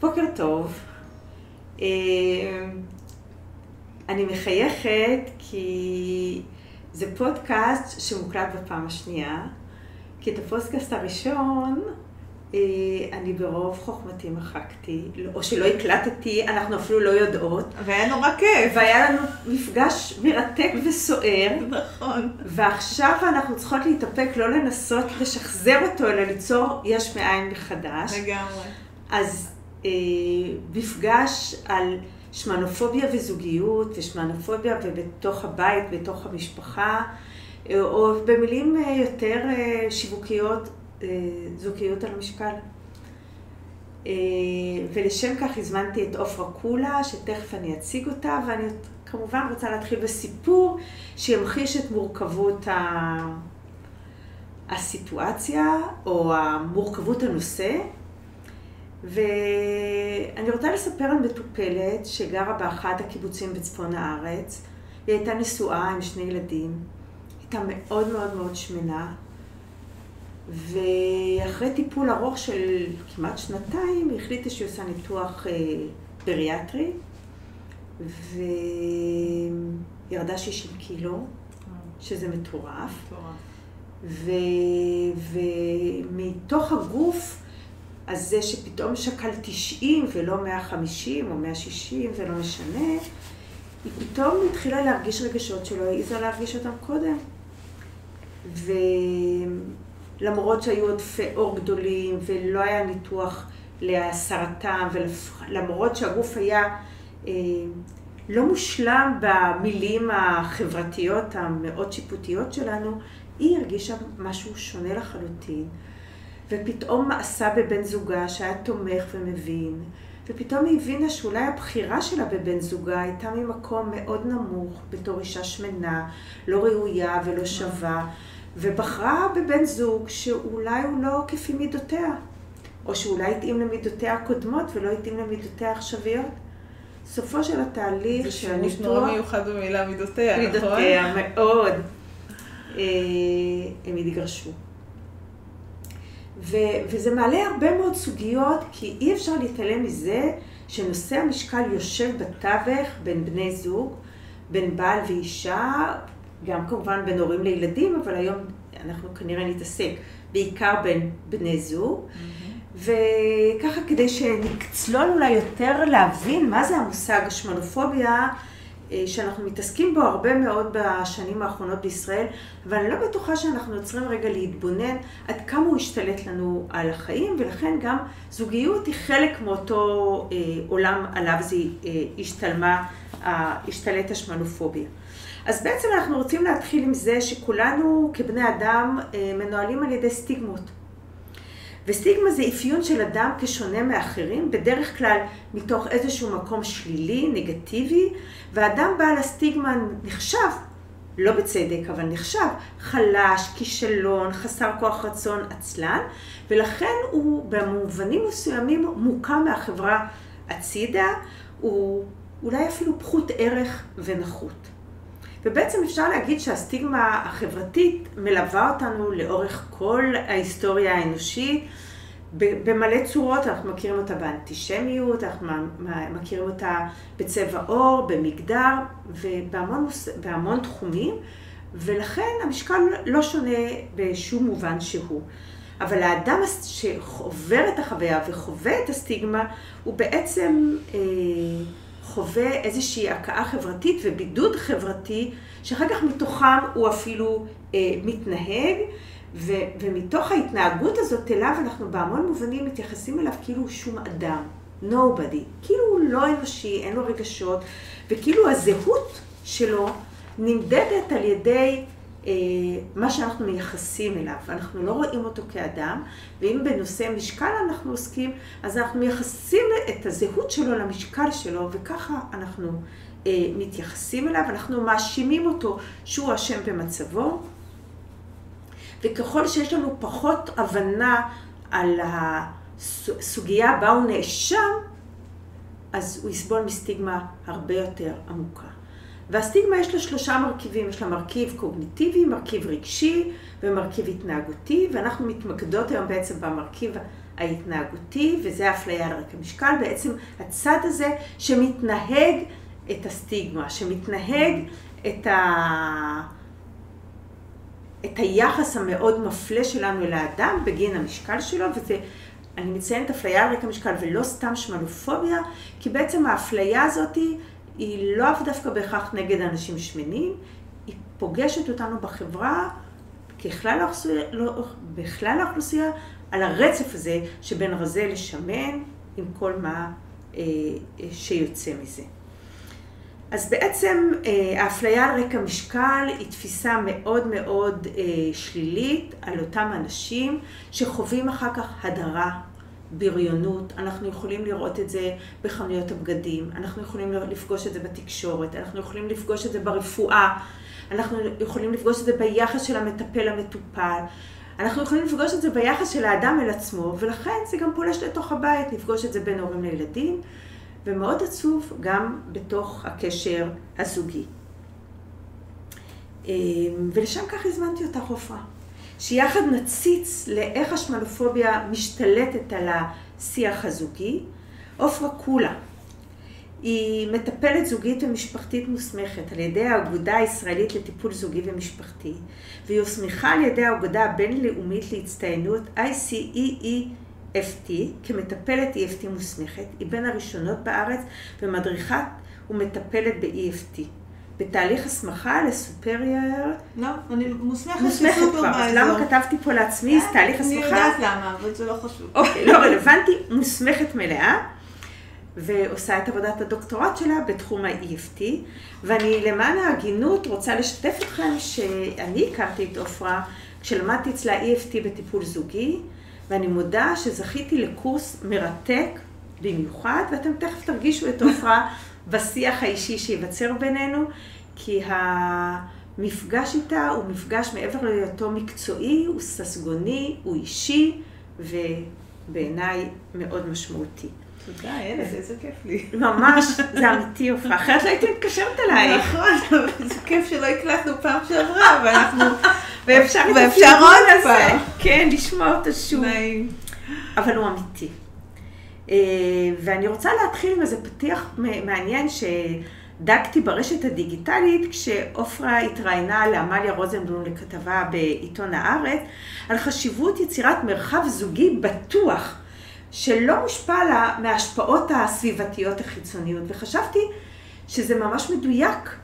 בוקר טוב. אה, אני מחייכת כי זה פודקאסט שמוקלט בפעם השנייה, כי את הפודקאסט הראשון אה, אני ברוב חוכמתי מחקתי, או שלא הקלטתי, אנחנו אפילו לא יודעות. והיה נורא כיף. והיה לנו מפגש מרתק וסוער. נכון. ועכשיו אנחנו צריכות להתאפק, לא לנסות לשחזר אותו, אלא ליצור יש מאין מחדש. לגמרי. אז מפגש על שמנופוביה וזוגיות, ושמנופוביה ובתוך הבית, בתוך המשפחה, אה, או במילים אה, יותר אה, שיווקיות, אה, זוגיות על המשקל. אה, ולשם כך הזמנתי את עופרה קולה, שתכף אני אציג אותה, ואני כמובן רוצה להתחיל בסיפור שימחיש את מורכבות ה... הסיטואציה, או המורכבות הנושא. ואני רוצה לספר על מטופלת שגרה באחד הקיבוצים בצפון הארץ. היא הייתה נשואה עם שני ילדים. הייתה מאוד מאוד מאוד שמנה. ואחרי טיפול ארוך של כמעט שנתיים, היא החליטה שהיא עושה ניתוח אה, בריאטרי, וירדה 60 קילו, שזה מטורף. ו... ומתוך הגוף הזה שפתאום שקל 90 ולא 150 או 160 ולא משנה, היא פתאום התחילה להרגיש רגשות שלא העיזה להרגיש אותם קודם. ולמרות שהיו עודפי אור גדולים ולא היה ניתוח להסרתם, ולמרות שהגוף היה אה, לא מושלם במילים החברתיות המאוד שיפוטיות שלנו, היא הרגישה משהו שונה לחלוטין. ופתאום מעשה בבן זוגה שהיה תומך ומבין, ופתאום היא הבינה שאולי הבחירה שלה בבן זוגה הייתה ממקום מאוד נמוך, בתור אישה שמנה, לא ראויה ולא שווה, ובחרה בבן זוג שאולי הוא לא כפי מידותיה, או שאולי התאים למידותיה הקודמות ולא התאים למידותיה העכשוויות. סופו של התהליך של הניתוח... זה שימוש נורא מיוחד במילה מידותיה, נכון? מידותיה, מאוד. אה, הם התגרשו. ו- וזה מעלה הרבה מאוד סוגיות, כי אי אפשר להתעלם מזה שנושא המשקל יושב בתווך בין בני זוג, בין בעל ואישה, גם כמובן בין הורים לילדים, אבל היום אנחנו כנראה נתעסק בעיקר בין בני זוג. Mm-hmm. וככה כדי שנצלול אולי יותר להבין מה זה המושג השמנופוביה, אה, שאנחנו מתעסקים בו הרבה מאוד בשנים האחרונות בישראל, אבל אני לא בטוחה שאנחנו יוצרים רגע להתבונן עד כמה הוא השתלט לנו על החיים, ולכן גם זוגיות היא חלק מאותו אה, עולם עליו זה אה, השתלמה, אה, השתלט השמנופוביה. אז בעצם אנחנו רוצים להתחיל עם זה שכולנו כבני אדם אה, מנוהלים על ידי סטיגמות. וסטיגמה זה אפיון של אדם כשונה מאחרים, בדרך כלל מתוך איזשהו מקום שלילי, נגטיבי, ואדם בעל הסטיגמה נחשב, לא בצדק, אבל נחשב, חלש, כישלון, חסר כוח רצון, עצלן, ולכן הוא במובנים מסוימים מוקם מהחברה הצידה, הוא אולי אפילו פחות ערך ונחות. ובעצם אפשר להגיד שהסטיגמה החברתית מלווה אותנו לאורך כל ההיסטוריה האנושית במלא צורות, אנחנו מכירים אותה באנטישמיות, אנחנו מכירים אותה בצבע עור, במגדר ובהמון תחומים, ולכן המשקל לא שונה בשום מובן שהוא. אבל האדם שעובר את החוויה וחווה את הסטיגמה, הוא בעצם אה, חווה איזושהי הכאה חברתית ובידוד חברתי, שאחר כך מתוכם הוא אפילו אה, מתנהג, ו, ומתוך ההתנהגות הזאת אליו אנחנו בהמון מובנים מתייחסים אליו כאילו הוא שום אדם, nobody, כאילו הוא לא אנושי, אין לו רגשות, וכאילו הזהות שלו נמדדת על ידי מה שאנחנו מייחסים אליו. אנחנו לא רואים אותו כאדם, ואם בנושא משקל אנחנו עוסקים, אז אנחנו מייחסים את הזהות שלו למשקל שלו, וככה אנחנו אה, מתייחסים אליו, אנחנו מאשימים אותו שהוא אשם במצבו. וככל שיש לנו פחות הבנה על הסוגיה בה הוא נאשם, אז הוא יסבול מסטיגמה הרבה יותר עמוקה. והסטיגמה יש לה שלושה מרכיבים, יש לה מרכיב קוגניטיבי, מרכיב רגשי ומרכיב התנהגותי, ואנחנו מתמקדות היום בעצם במרכיב ההתנהגותי, וזה האפליה על רקע משקל, בעצם הצד הזה שמתנהג את הסטיגמה, שמתנהג את, ה... את היחס המאוד מפלה שלנו אל האדם בגין המשקל שלו, וזה, אני מציינת אפליה על רקע משקל ולא סתם שמנופוביה, כי בעצם האפליה הזאת היא לאו דווקא בהכרח נגד אנשים שמנים, היא פוגשת אותנו בחברה ככלל האוכלוסייה, לא, בכלל האוכלוסייה, על הרצף הזה שבין רזה לשמן, עם כל מה אה, אה, שיוצא מזה. אז בעצם אה, האפליה על רקע משקל היא תפיסה מאוד מאוד אה, שלילית על אותם אנשים שחווים אחר כך הדרה, בריונות, אנחנו יכולים לראות את זה בחנויות הבגדים, אנחנו יכולים לפגוש את זה בתקשורת, אנחנו יכולים לפגוש את זה ברפואה, אנחנו יכולים לפגוש את זה ביחס של המטפל למטופל, אנחנו יכולים לפגוש את זה ביחס של האדם אל עצמו, ולכן זה גם פולש לתוך הבית, לפגוש את זה בין הורים לילדים, ומאוד עצוב גם בתוך הקשר הזוגי. אמ, ולשם כך הזמנתי אותך, עופרה. שיחד נציץ לאיך השמנופוביה משתלטת על השיח הזוגי. עופרה קולה היא מטפלת זוגית ומשפחתית מוסמכת על ידי האגודה הישראלית לטיפול זוגי ומשפחתי, והיא הוסמכה על ידי האגודה הבינלאומית להצטיינות ICEEFT כמטפלת EFT מוסמכת, היא בין הראשונות בארץ ומדריכת ומטפלת ב-EFT. בתהליך הסמכה לסופרייר... לא, אני מוסמכת לסופרוויזור. אז למה כתבתי פה לעצמי אה, תהליך הסמכה? אני יודעת למה, אבל זה לא חשוב. אוקיי, לא רלוונטי, מוסמכת מלאה. ועושה את עבודת הדוקטורט שלה בתחום ה-EFT, ואני למען ההגינות רוצה לשתף אתכם שאני הכרתי את עופרה כשלמדתי אצלה EFT בטיפול זוגי, ואני מודה שזכיתי לקורס מרתק במיוחד, ואתם תכף תרגישו את עופרה בשיח האישי שייווצר בינינו, כי המפגש איתה הוא מפגש מעבר להיותו מקצועי, הוא ססגוני, הוא אישי, ובעיניי מאוד משמעותי. תודה, איילת, איזה כיף לי. ממש, זה אמיתי, עופרה. אחרת לא הייתי מתקשרת אלייך. נכון, אבל זה כיף שלא הקלטנו פעם שעברה, ואנחנו... ואפשר עוד פעם. כן, לשמוע אותו שוב. נעים. אבל הוא אמיתי. אה, ואני רוצה להתחיל עם איזה פתיח מעניין שדגתי ברשת הדיגיטלית כשעופרה התראיינה לעמליה רוזנבלום לכתבה בעיתון הארץ על חשיבות יצירת מרחב זוגי בטוח. שלא מושפע לה מההשפעות הסביבתיות החיצוניות. וחשבתי שזה ממש מדויק,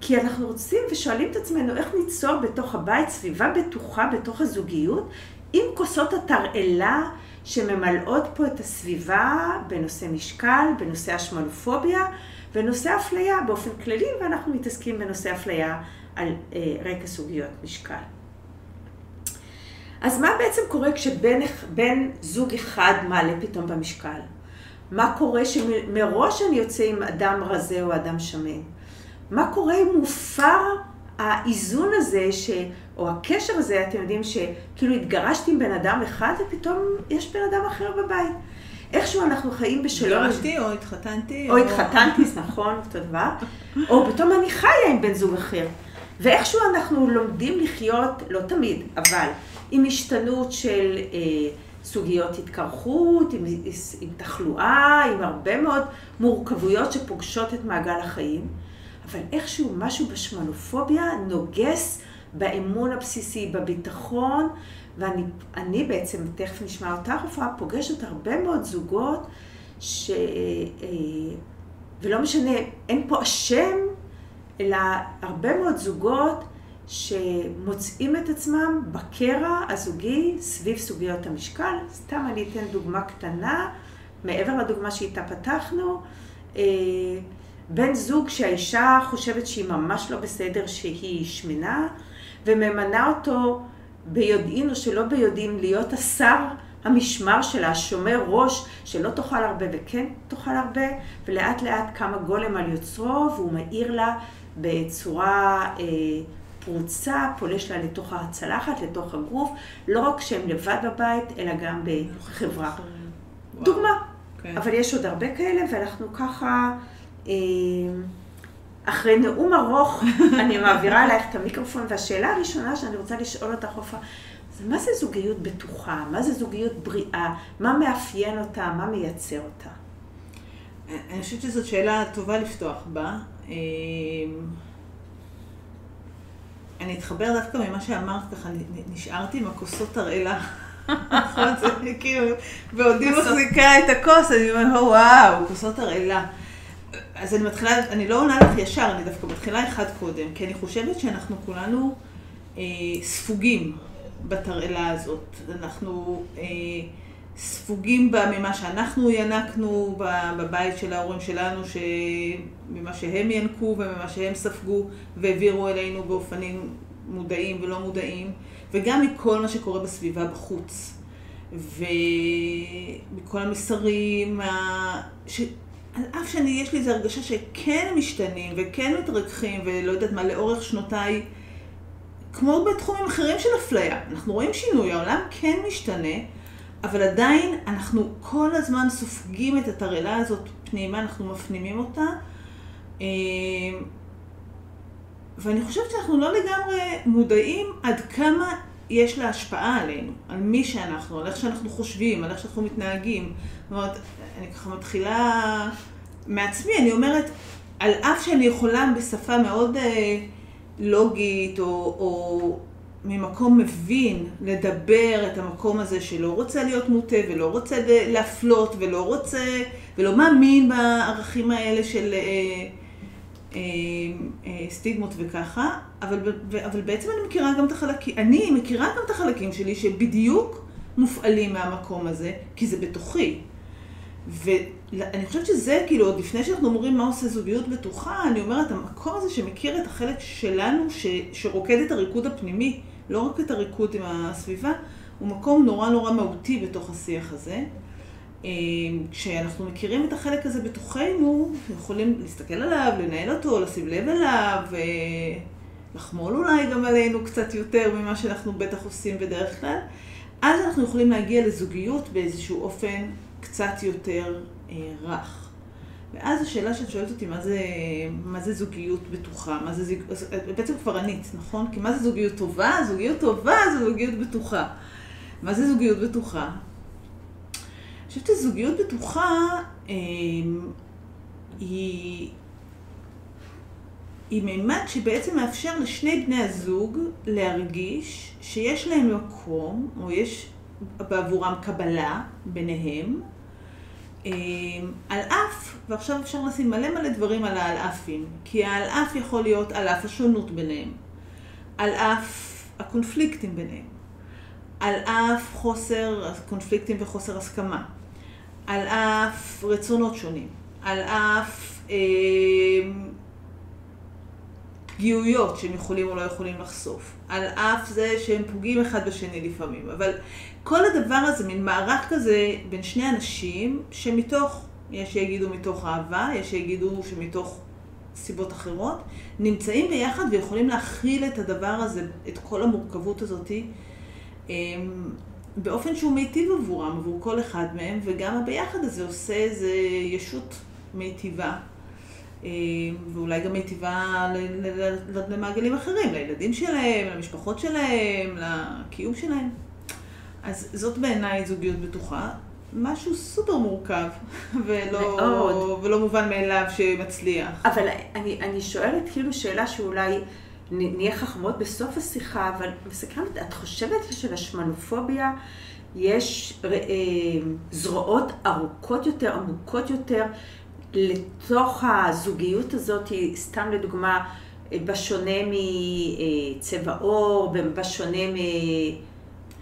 כי אנחנו רוצים ושואלים את עצמנו איך ניצור בתוך הבית סביבה בטוחה בתוך הזוגיות, עם כוסות התרעלה שממלאות פה את הסביבה בנושא משקל, בנושא השמנופוביה ונושא אפליה באופן כללי, ואנחנו מתעסקים בנושא אפליה על אה, רקע סוגיות משקל. אז מה בעצם קורה כשבן זוג אחד מעלה פתאום במשקל? מה קורה שמראש אני יוצא עם אדם רזה או אדם שמן? מה קורה אם מופר האיזון הזה, ש... או הקשר הזה, אתם יודעים שכאילו התגרשתי עם בן אדם אחד ופתאום יש בן אדם אחר בבית. איכשהו אנחנו חיים בשלום. התגרשתי או התחתנתי. או, או התחתנתי, נכון, אותו דבר. או פתאום אני חיה עם בן זוג אחר. ואיכשהו אנחנו לומדים לחיות, לא תמיד, אבל עם השתנות של אה, סוגיות התקרחות, עם, עם תחלואה, עם הרבה מאוד מורכבויות שפוגשות את מעגל החיים, אבל איכשהו משהו בשמנופוביה נוגס באמון הבסיסי, בביטחון, ואני בעצם, תכף נשמע אותך רפואה, פוגשת הרבה מאוד זוגות ש... אה, ולא משנה, אין פה אשם, אלא הרבה מאוד זוגות שמוצאים את עצמם בקרע הזוגי סביב סוגיות המשקל. סתם אני אתן דוגמה קטנה, מעבר לדוגמה שאיתה פתחנו. אה, בן זוג שהאישה חושבת שהיא ממש לא בסדר שהיא שמנה, וממנה אותו ביודעין או שלא ביודעין להיות השר המשמר שלה, שומר ראש, שלא תאכל הרבה וכן תאכל הרבה, ולאט לאט קם הגולם על יוצרו, והוא מאיר לה בצורה אה, פרוצה, פולש לה לתוך הצלחת, לתוך הגוף, לא רק שהם לבד בבית, אלא גם בחברה. דוגמה. כן. אבל יש עוד הרבה כאלה, ואנחנו ככה, אה, אחרי נאום ארוך, אני מעבירה אלייך את המיקרופון, והשאלה הראשונה שאני רוצה לשאול אותך, עופרה, מה זה זוגיות בטוחה? מה זה זוגיות בריאה? מה מאפיין אותה? מה מייצר אותה? אני חושבת שזאת שאלה טובה לפתוח בה. אמ, אני אתחבר דווקא ממה שאמרת, ככה נשארתי עם הכוסות תרעלה. נכון, זה כאילו, בעודי מחזיקה את הכוס, אני אומרת, וואו, כוסות תרעלה. אז אני מתחילה, אני לא עונה לך ישר, אני דווקא מתחילה אחד קודם, כי אני חושבת שאנחנו כולנו אה, ספוגים בתרעלה הזאת. אנחנו אה, ספוגים בה ממה שאנחנו ינקנו בבית של ההורים שלנו, ש... ממה שהם ינקו וממה שהם ספגו והעבירו אלינו באופנים מודעים ולא מודעים, וגם מכל מה שקורה בסביבה בחוץ. ומכל המסרים, ש... על אף שאני, יש לי איזו הרגשה שכן משתנים וכן מתרככים ולא יודעת מה, לאורך שנותיי, כמו בתחומים אחרים של אפליה. אנחנו רואים שינוי, העולם כן משתנה, אבל עדיין אנחנו כל הזמן סופגים את התרעלה הזאת פנימה, אנחנו מפנימים אותה. אה, ואני חושבת שאנחנו לא לגמרי מודעים עד כמה יש לה השפעה עלינו, על מי שאנחנו, על איך שאנחנו חושבים, על איך שאנחנו מתנהגים. אומרת, אני ככה מתחילה מעצמי, אני אומרת, על אף שאני יכולה בשפה מאוד אה, לוגית, או, או ממקום מבין, לדבר את המקום הזה שלא רוצה להיות מוטה, ולא רוצה להפלות, ולא רוצה, ולא מאמין בערכים האלה של... אה, אה, אה, סטיגמות וככה, אבל, אבל בעצם אני מכירה גם את החלקים, אני מכירה גם את החלקים שלי שבדיוק מופעלים מהמקום הזה, כי זה בתוכי. ואני חושבת שזה, כאילו, עוד לפני שאנחנו אומרים מה עושה זוגיות בטוחה, אני אומרת, המקום הזה שמכיר את החלק שלנו, ש, שרוקד את הריקוד הפנימי, לא רק את הריקוד עם הסביבה, הוא מקום נורא נורא מהותי בתוך השיח הזה. אמ, כשאנחנו מכירים את החלק הזה בתוכנו, יכולים להסתכל עליו, לנהל אותו, לשים לב אליו, לחמול אולי גם עלינו קצת יותר ממה שאנחנו בטח עושים בדרך כלל, אז אנחנו יכולים להגיע לזוגיות באיזשהו אופן קצת יותר אה, רך. ואז השאלה שאת שואלת אותי, מה זה, מה זה זוגיות בטוחה? מה זה זוג... בעצם כבר ענית, נכון? כי מה זה זוגיות טובה? זוגיות טובה זה זוגיות בטוחה. מה זה זוגיות בטוחה? חושבת שזוגיות בטוחה אה, היא, היא מימד שבעצם מאפשר לשני בני הזוג להרגיש שיש להם מקום, או יש בעבורם קבלה ביניהם, אה, על אף, ועכשיו אפשר לשים מלא מלא דברים על העל אפים, כי העל אף יכול להיות על אף השונות ביניהם, על אף הקונפליקטים ביניהם, על אף חוסר קונפליקטים וחוסר הסכמה. על אף רצונות שונים, על אף אה, פגיעויות שהם יכולים או לא יכולים לחשוף, על אף זה שהם פוגעים אחד בשני לפעמים, אבל כל הדבר הזה, מין מערך כזה בין שני אנשים, שמתוך, יש שיגידו מתוך אהבה, יש שיגידו שמתוך סיבות אחרות, נמצאים ביחד ויכולים להכיל את הדבר הזה, את כל המורכבות הזאתי. אה, באופן שהוא מיטיב עבורם, עבור כל אחד מהם, וגם הביחד הזה עושה איזו ישות מיטיבה. אה, ואולי גם מיטיבה למעגלים אחרים, לילדים שלהם, למשפחות שלהם, לקיום שלהם. אז זאת בעיניי זוגיות בטוחה. משהו סופר מורכב, ולא, ולא מובן מאליו שמצליח. אבל אני, אני שואלת כאילו שאלה שאולי נהיה חכמות בסוף השיחה, אבל מסקרנת, את חושבת שלשמנופוביה יש אה, זרועות ארוכות יותר, עמוקות יותר, לתוך הזוגיות הזאת, סתם לדוגמה, בשונה מצבע עור, בשונה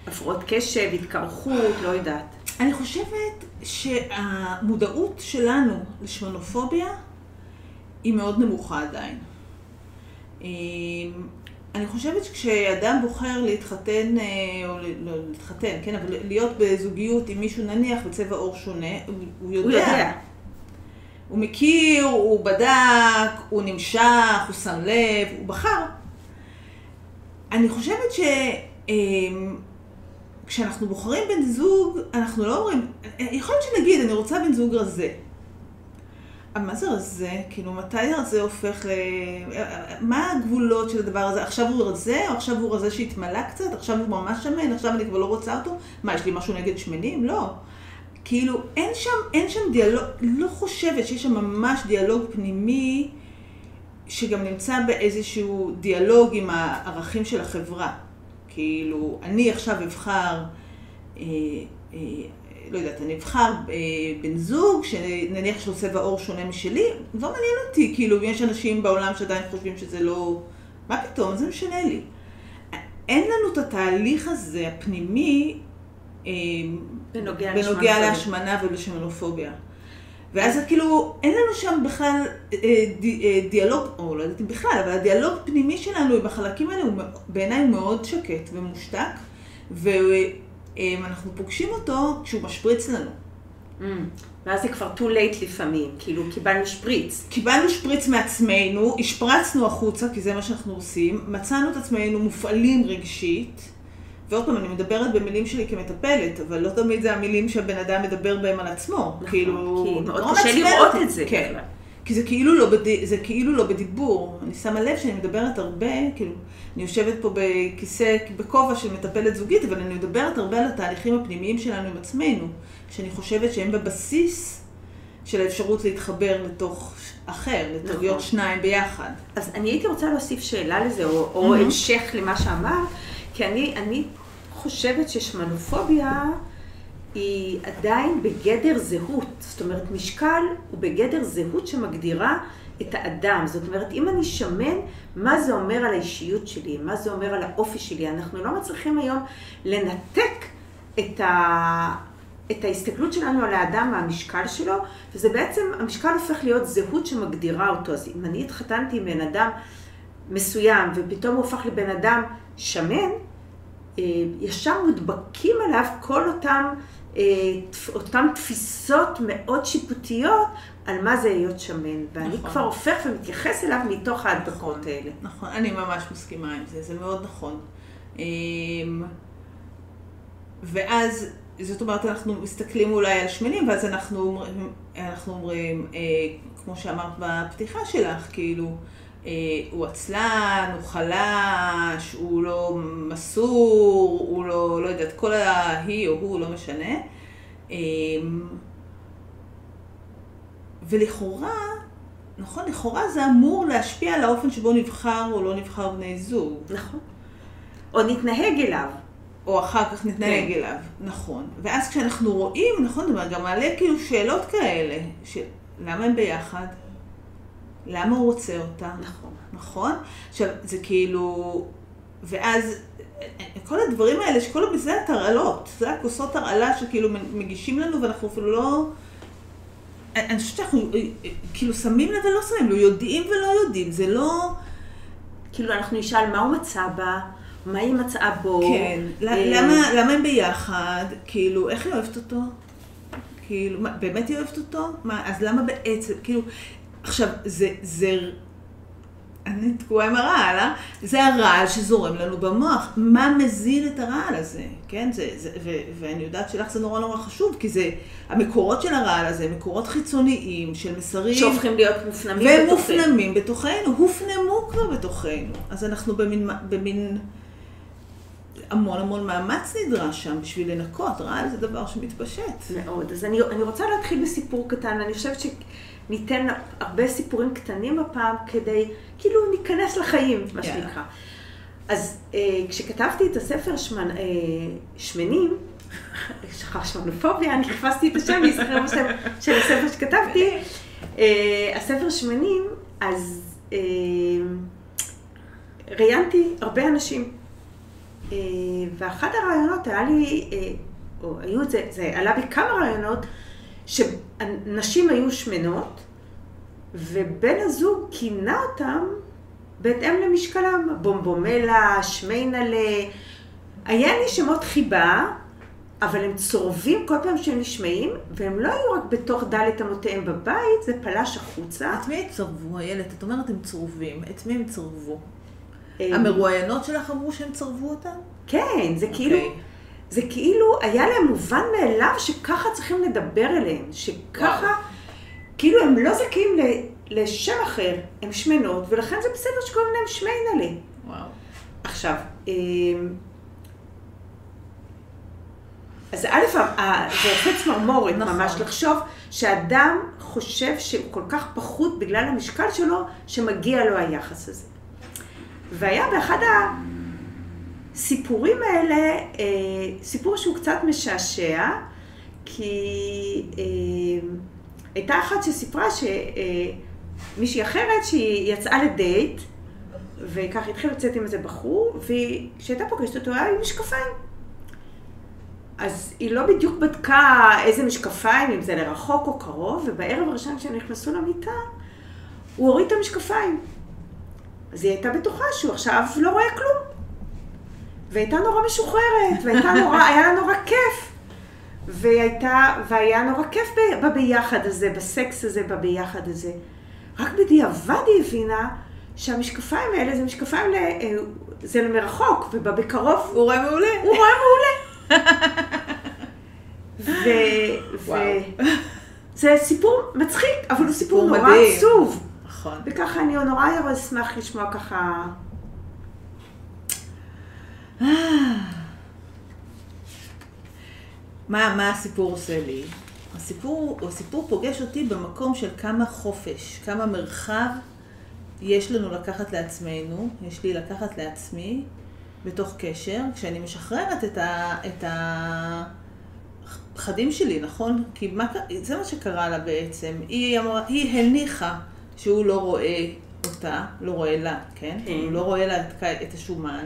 מהפרעות קשב, התקרחות, לא יודעת. אני חושבת שהמודעות שלנו לשמנופוביה היא מאוד נמוכה עדיין. אמ, אני חושבת שכשאדם בוחר להתחתן, אה, או לא להתחתן, כן, אבל להיות בזוגיות עם מישהו נניח בצבע עור שונה, הוא יודע. הוא יודע. הוא מכיר, הוא בדק, הוא נמשך, הוא שם לב, הוא בחר. אני חושבת שכשאנחנו אמ, בוחרים בן זוג, אנחנו לא אומרים, יכול להיות שנגיד, אני רוצה בן זוג רזה. מה זה רזה? כאילו, מתי הרזה הופך ל... מה הגבולות של הדבר הזה? עכשיו הוא רזה, או עכשיו הוא רזה שהתמלא קצת? עכשיו הוא ממש שמן? עכשיו אני כבר לא רוצה אותו? מה, יש לי משהו נגד שמנים? לא. כאילו, אין שם, אין שם דיאלוג, לא חושבת שיש שם ממש דיאלוג פנימי, שגם נמצא באיזשהו דיאלוג עם הערכים של החברה. כאילו, אני עכשיו אבחר... אה, אה, לא יודעת, אני אבחר אה, בן זוג, שנניח שהוא צבע עור שונה משלי, לא מעניין אותי, כאילו, יש אנשים בעולם שעדיין חושבים שזה לא... מה פתאום, זה משנה לי. אין לנו את התהליך הזה, הפנימי, אה, בנוגע, בנוגע להשמנה ולשמנופוביה. ואז כאילו, אין לנו שם בכלל אה, דיאלוג, או לא יודעת אם בכלל, אבל הדיאלוג הפנימי שלנו עם החלקים האלה הוא בעיניי מאוד שקט ומושתק, אנחנו פוגשים אותו כשהוא משפריץ לנו. Mm. ואז זה כבר too late לפעמים, כאילו קיבלנו שפריץ. קיבלנו שפריץ מעצמנו, השפרצנו החוצה, כי זה מה שאנחנו עושים, מצאנו את עצמנו מופעלים רגשית, ועוד פעם, אני מדברת במילים שלי כמטפלת, אבל לא תמיד זה המילים שהבן אדם מדבר בהם על עצמו. נכון, כאילו, כי מאוד קשה לראות את זה. כן. כי זה כאילו, לא בד... זה כאילו לא בדיבור. אני שמה לב שאני מדברת הרבה, כאילו, אני יושבת פה בכיסא, בכובע של מטפלת זוגית, אבל אני מדברת הרבה על התהליכים הפנימיים שלנו עם עצמנו, שאני חושבת שהם בבסיס של האפשרות להתחבר לתוך אחר, לתוך נכון. להיות שניים ביחד. אז אני הייתי רוצה להוסיף שאלה לזה, או, או mm-hmm. המשך למה שאמרת, כי אני, אני חושבת ששמנופוביה... היא עדיין בגדר זהות. זאת אומרת, משקל הוא בגדר זהות שמגדירה את האדם. זאת אומרת, אם אני שמן, מה זה אומר על האישיות שלי? מה זה אומר על האופי שלי? אנחנו לא מצליחים היום לנתק את, ה... את ההסתכלות שלנו על האדם מהמשקל שלו, וזה בעצם, המשקל הופך להיות זהות שמגדירה אותו. אז אם אני התחתנתי עם בן אדם מסוים, ופתאום הוא הפך לבן אדם שמן, ישר מודבקים עליו כל אותם אה, אותן תפיסות מאוד שיפוטיות על מה זה להיות שמן. ואני נכון. כבר הופך ומתייחס אליו מתוך ההדבקות נכון, האלה. נכון, אני ממש מסכימה עם זה, זה מאוד נכון. אמ, ואז, זאת אומרת, אנחנו מסתכלים אולי על שמנים, ואז אנחנו, אנחנו אומרים, אה, כמו שאמרת בפתיחה שלך, כאילו, אה, הוא עצלן, הוא חלש, הוא לא מסור, הוא לא, לא יודעת, כל ההיא או הוא, לא משנה. אה, ולכאורה, נכון, לכאורה זה אמור להשפיע על האופן שבו נבחר או לא נבחר בני זוג. נכון. או נתנהג אליו. או אחר כך נתנהג כן. אליו, נכון. ואז כשאנחנו רואים, נכון, זה גם מעלה כאילו שאלות כאלה, של למה הם ביחד? למה הוא רוצה אותה? נכון. נכון? עכשיו, זה כאילו... ואז כל הדברים האלה, שכל זה התרעלות, זה הכוסות הרעלה שכאילו מגישים לנו ואנחנו אפילו לא... אני חושבת שאנחנו כאילו שמים לב ולא שמים, לא יודעים ולא יודעים, זה לא... כאילו אנחנו נשאל מה הוא מצא בה, מה היא מצאה בו. כן, אה, למה, למה הם ביחד, כאילו, איך היא אוהבת אותו? כאילו, מה, באמת היא אוהבת אותו? מה, אז למה בעצם, כאילו, עכשיו, זה, זה, אני תקועה עם הרעל, אה? זה הרעל שזורם לנו במוח. מה מזין את הרעל הזה, כן? זה, זה, ו, ואני יודעת שלך זה נורא נורא חשוב, כי זה, המקורות של הרעל הזה, מקורות חיצוניים של מסרים. שהופכים להיות מופנמים בתוכנו. ומופנמים בתוכנו, הופנמו כבר בתוכנו. אז אנחנו במין, במין, המון המון מאמץ נדרש שם בשביל לנקות. רעל זה דבר שמתפשט. מאוד. אז אני, אני רוצה להתחיל בסיפור קטן. אני חושבת ש... ניתן הרבה סיפורים קטנים הפעם כדי, כאילו, ניכנס לחיים, מה שנקרא. אז אה, כשכתבתי את הספר שמנ... אה, שמנים, שכח שמנופוביה, אני חיפשתי את השם, אני אזכר בשם של הספר שכתבתי. אה, הספר שמנים, אז אה, ראיינתי הרבה אנשים. אה, ואחד הרעיונות היה לי, אה, או היו את זה, זה עלה בכמה רעיונות, שנשים היו שמנות, ובן הזוג כינה אותם בהתאם למשקלם, בומבומלה, שמיינלה, היה לי שמות חיבה, אבל הם צורבים כל פעם שהם נשמעים, והם לא היו רק בתוך דלת אמותיהם בבית, זה פלש החוצה. את מי הם צרבו, איילת? את אומרת הם צרובים, את מי הם צרבו? המרואיינות שלך אמרו שהם צרבו אותם? כן, זה okay. כאילו... זה כאילו היה להם מובן מאליו שככה צריכים לדבר אליהם, שככה... כאילו הם לא זכאים ל- לשם אחר, הם שמנות, ולכן זה בסדר שקוראים להם שמיינלה. וואו. עכשיו, אמ, אז א', ה- זה עושה צמרמורת נכון. ממש לחשוב שאדם חושב שהוא כל כך פחות בגלל המשקל שלו, שמגיע לו היחס הזה. והיה באחד הסיפורים האלה, אה, סיפור שהוא קצת משעשע, כי אה, הייתה אחת שסיפרה שמישהי אחרת שהיא יצאה לדייט, וככה התחילה לצאת עם איזה בחור, וכשהייתה פוגשת אותו היה עם משקפיים. אז היא לא בדיוק בדקה איזה משקפיים, אם זה לרחוק או קרוב, ובערב הראשון כשהם נכנסו למיטה, הוא הוריד את המשקפיים. אז היא הייתה בטוחה שהוא עכשיו לא רואה כלום. והייתה נורא משוחררת, והייתה נורא, היה לה נורא כיף. והיא הייתה, והיה נורא כיף ב- בביחד הזה, בסקס הזה, בביחד הזה. רק בדיעבד היא הבינה שהמשקפיים האלה זה משקפיים, ל, אה, זה למרחוק, ובקרוב הוא רואה מעולה. הוא רואה מעולה. ו... ו... זה סיפור מצחיק, אבל הוא סיפור סיפור נורא. עצוב. נכון. וככה אני נורא אשמח לשמוע ככה... מה, מה הסיפור עושה לי? הסיפור, הסיפור פוגש אותי במקום של כמה חופש, כמה מרחב יש לנו לקחת לעצמנו, יש לי לקחת לעצמי, בתוך קשר, כשאני משחררת את, ה, את הפחדים שלי, נכון? כי מה, זה מה שקרה לה בעצם. היא, אמרה, היא הניחה שהוא לא רואה אותה, לא רואה לה, כן? כן. הוא לא רואה לה את, את השומן.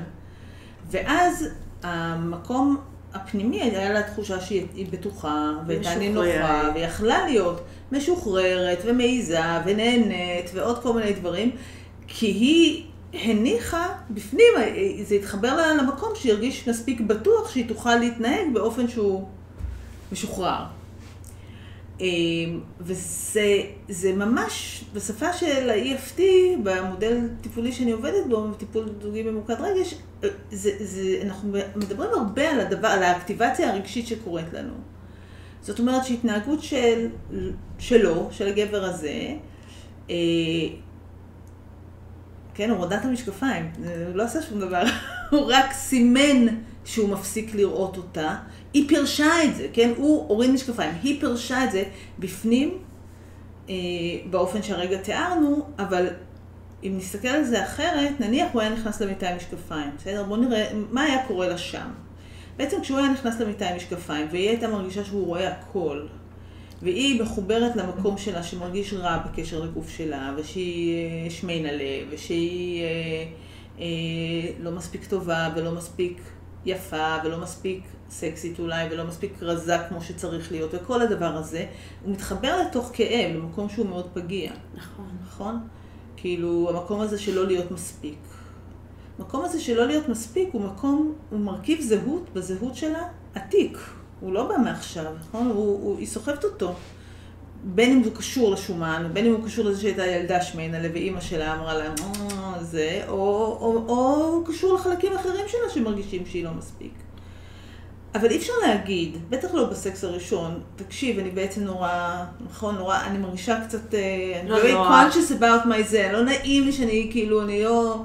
ואז המקום הפנימי, היה לה תחושה שהיא היא בטוחה, והייתה נינוחה, משוחררת. ויכלה להיות משוחררת, ומעיזה, ונהנית, ועוד כל מיני דברים, כי היא הניחה בפנים, זה התחבר לה למקום שירגיש מספיק בטוח שהיא תוכל להתנהג באופן שהוא משוחרר. אמ, וזה זה ממש, בשפה של ה-EFT, במודל טיפולי שאני עובדת בו, טיפול זוגי ממוקד רגש, אה, זה, זה, אנחנו מדברים הרבה על הדבר, על האקטיבציה הרגשית שקורית לנו. זאת אומרת שהתנהגות של, שלו, של הגבר הזה, אה, כן, הורדת המשקפיים, הוא לא עשה שום דבר, הוא רק סימן שהוא מפסיק לראות אותה. היא פירשה את זה, כן? הוא הוריד משקפיים, היא פירשה את זה בפנים, אה, באופן שהרגע תיארנו, אבל אם נסתכל על זה אחרת, נניח הוא היה נכנס למיטה עם משקפיים, בסדר? בואו נראה מה היה קורה לה שם. בעצם כשהוא היה נכנס למיטה עם משקפיים, והיא הייתה מרגישה שהוא רואה הכל, והיא מחוברת למקום שלה שמרגיש רע בקשר לגוף שלה, ושהיא אה, שמנה לב, ושהיא אה, אה, לא מספיק טובה ולא מספיק יפה ולא מספיק סקסית אולי, ולא מספיק רזה כמו שצריך להיות, וכל הדבר הזה, הוא מתחבר לתוך כאב, למקום שהוא מאוד פגיע, נכון. נכון? כאילו, המקום הזה של לא להיות מספיק. המקום הזה של לא להיות מספיק הוא מקום, הוא מרכיב זהות בזהות שלה עתיק. הוא לא בא מעכשיו, נכון? הוא, הוא, היא סוחבת אותו. בין אם הוא קשור לשומן, בין אם הוא קשור לזה שהייתה ילדה שמנה לב, ואימא שלה אמרה לה, "אה, זה, או, או, או הוא קשור לחלקים אחרים שלה שמרגישים שהיא לא מספיק. אבל אי אפשר להגיד, בטח לא בסקס הראשון, תקשיב, אני בעצם נורא, נכון, נורא, אני מרגישה קצת, אה, אני לא very conscious about my זה, לא נעים לי שאני, כאילו, אני לא,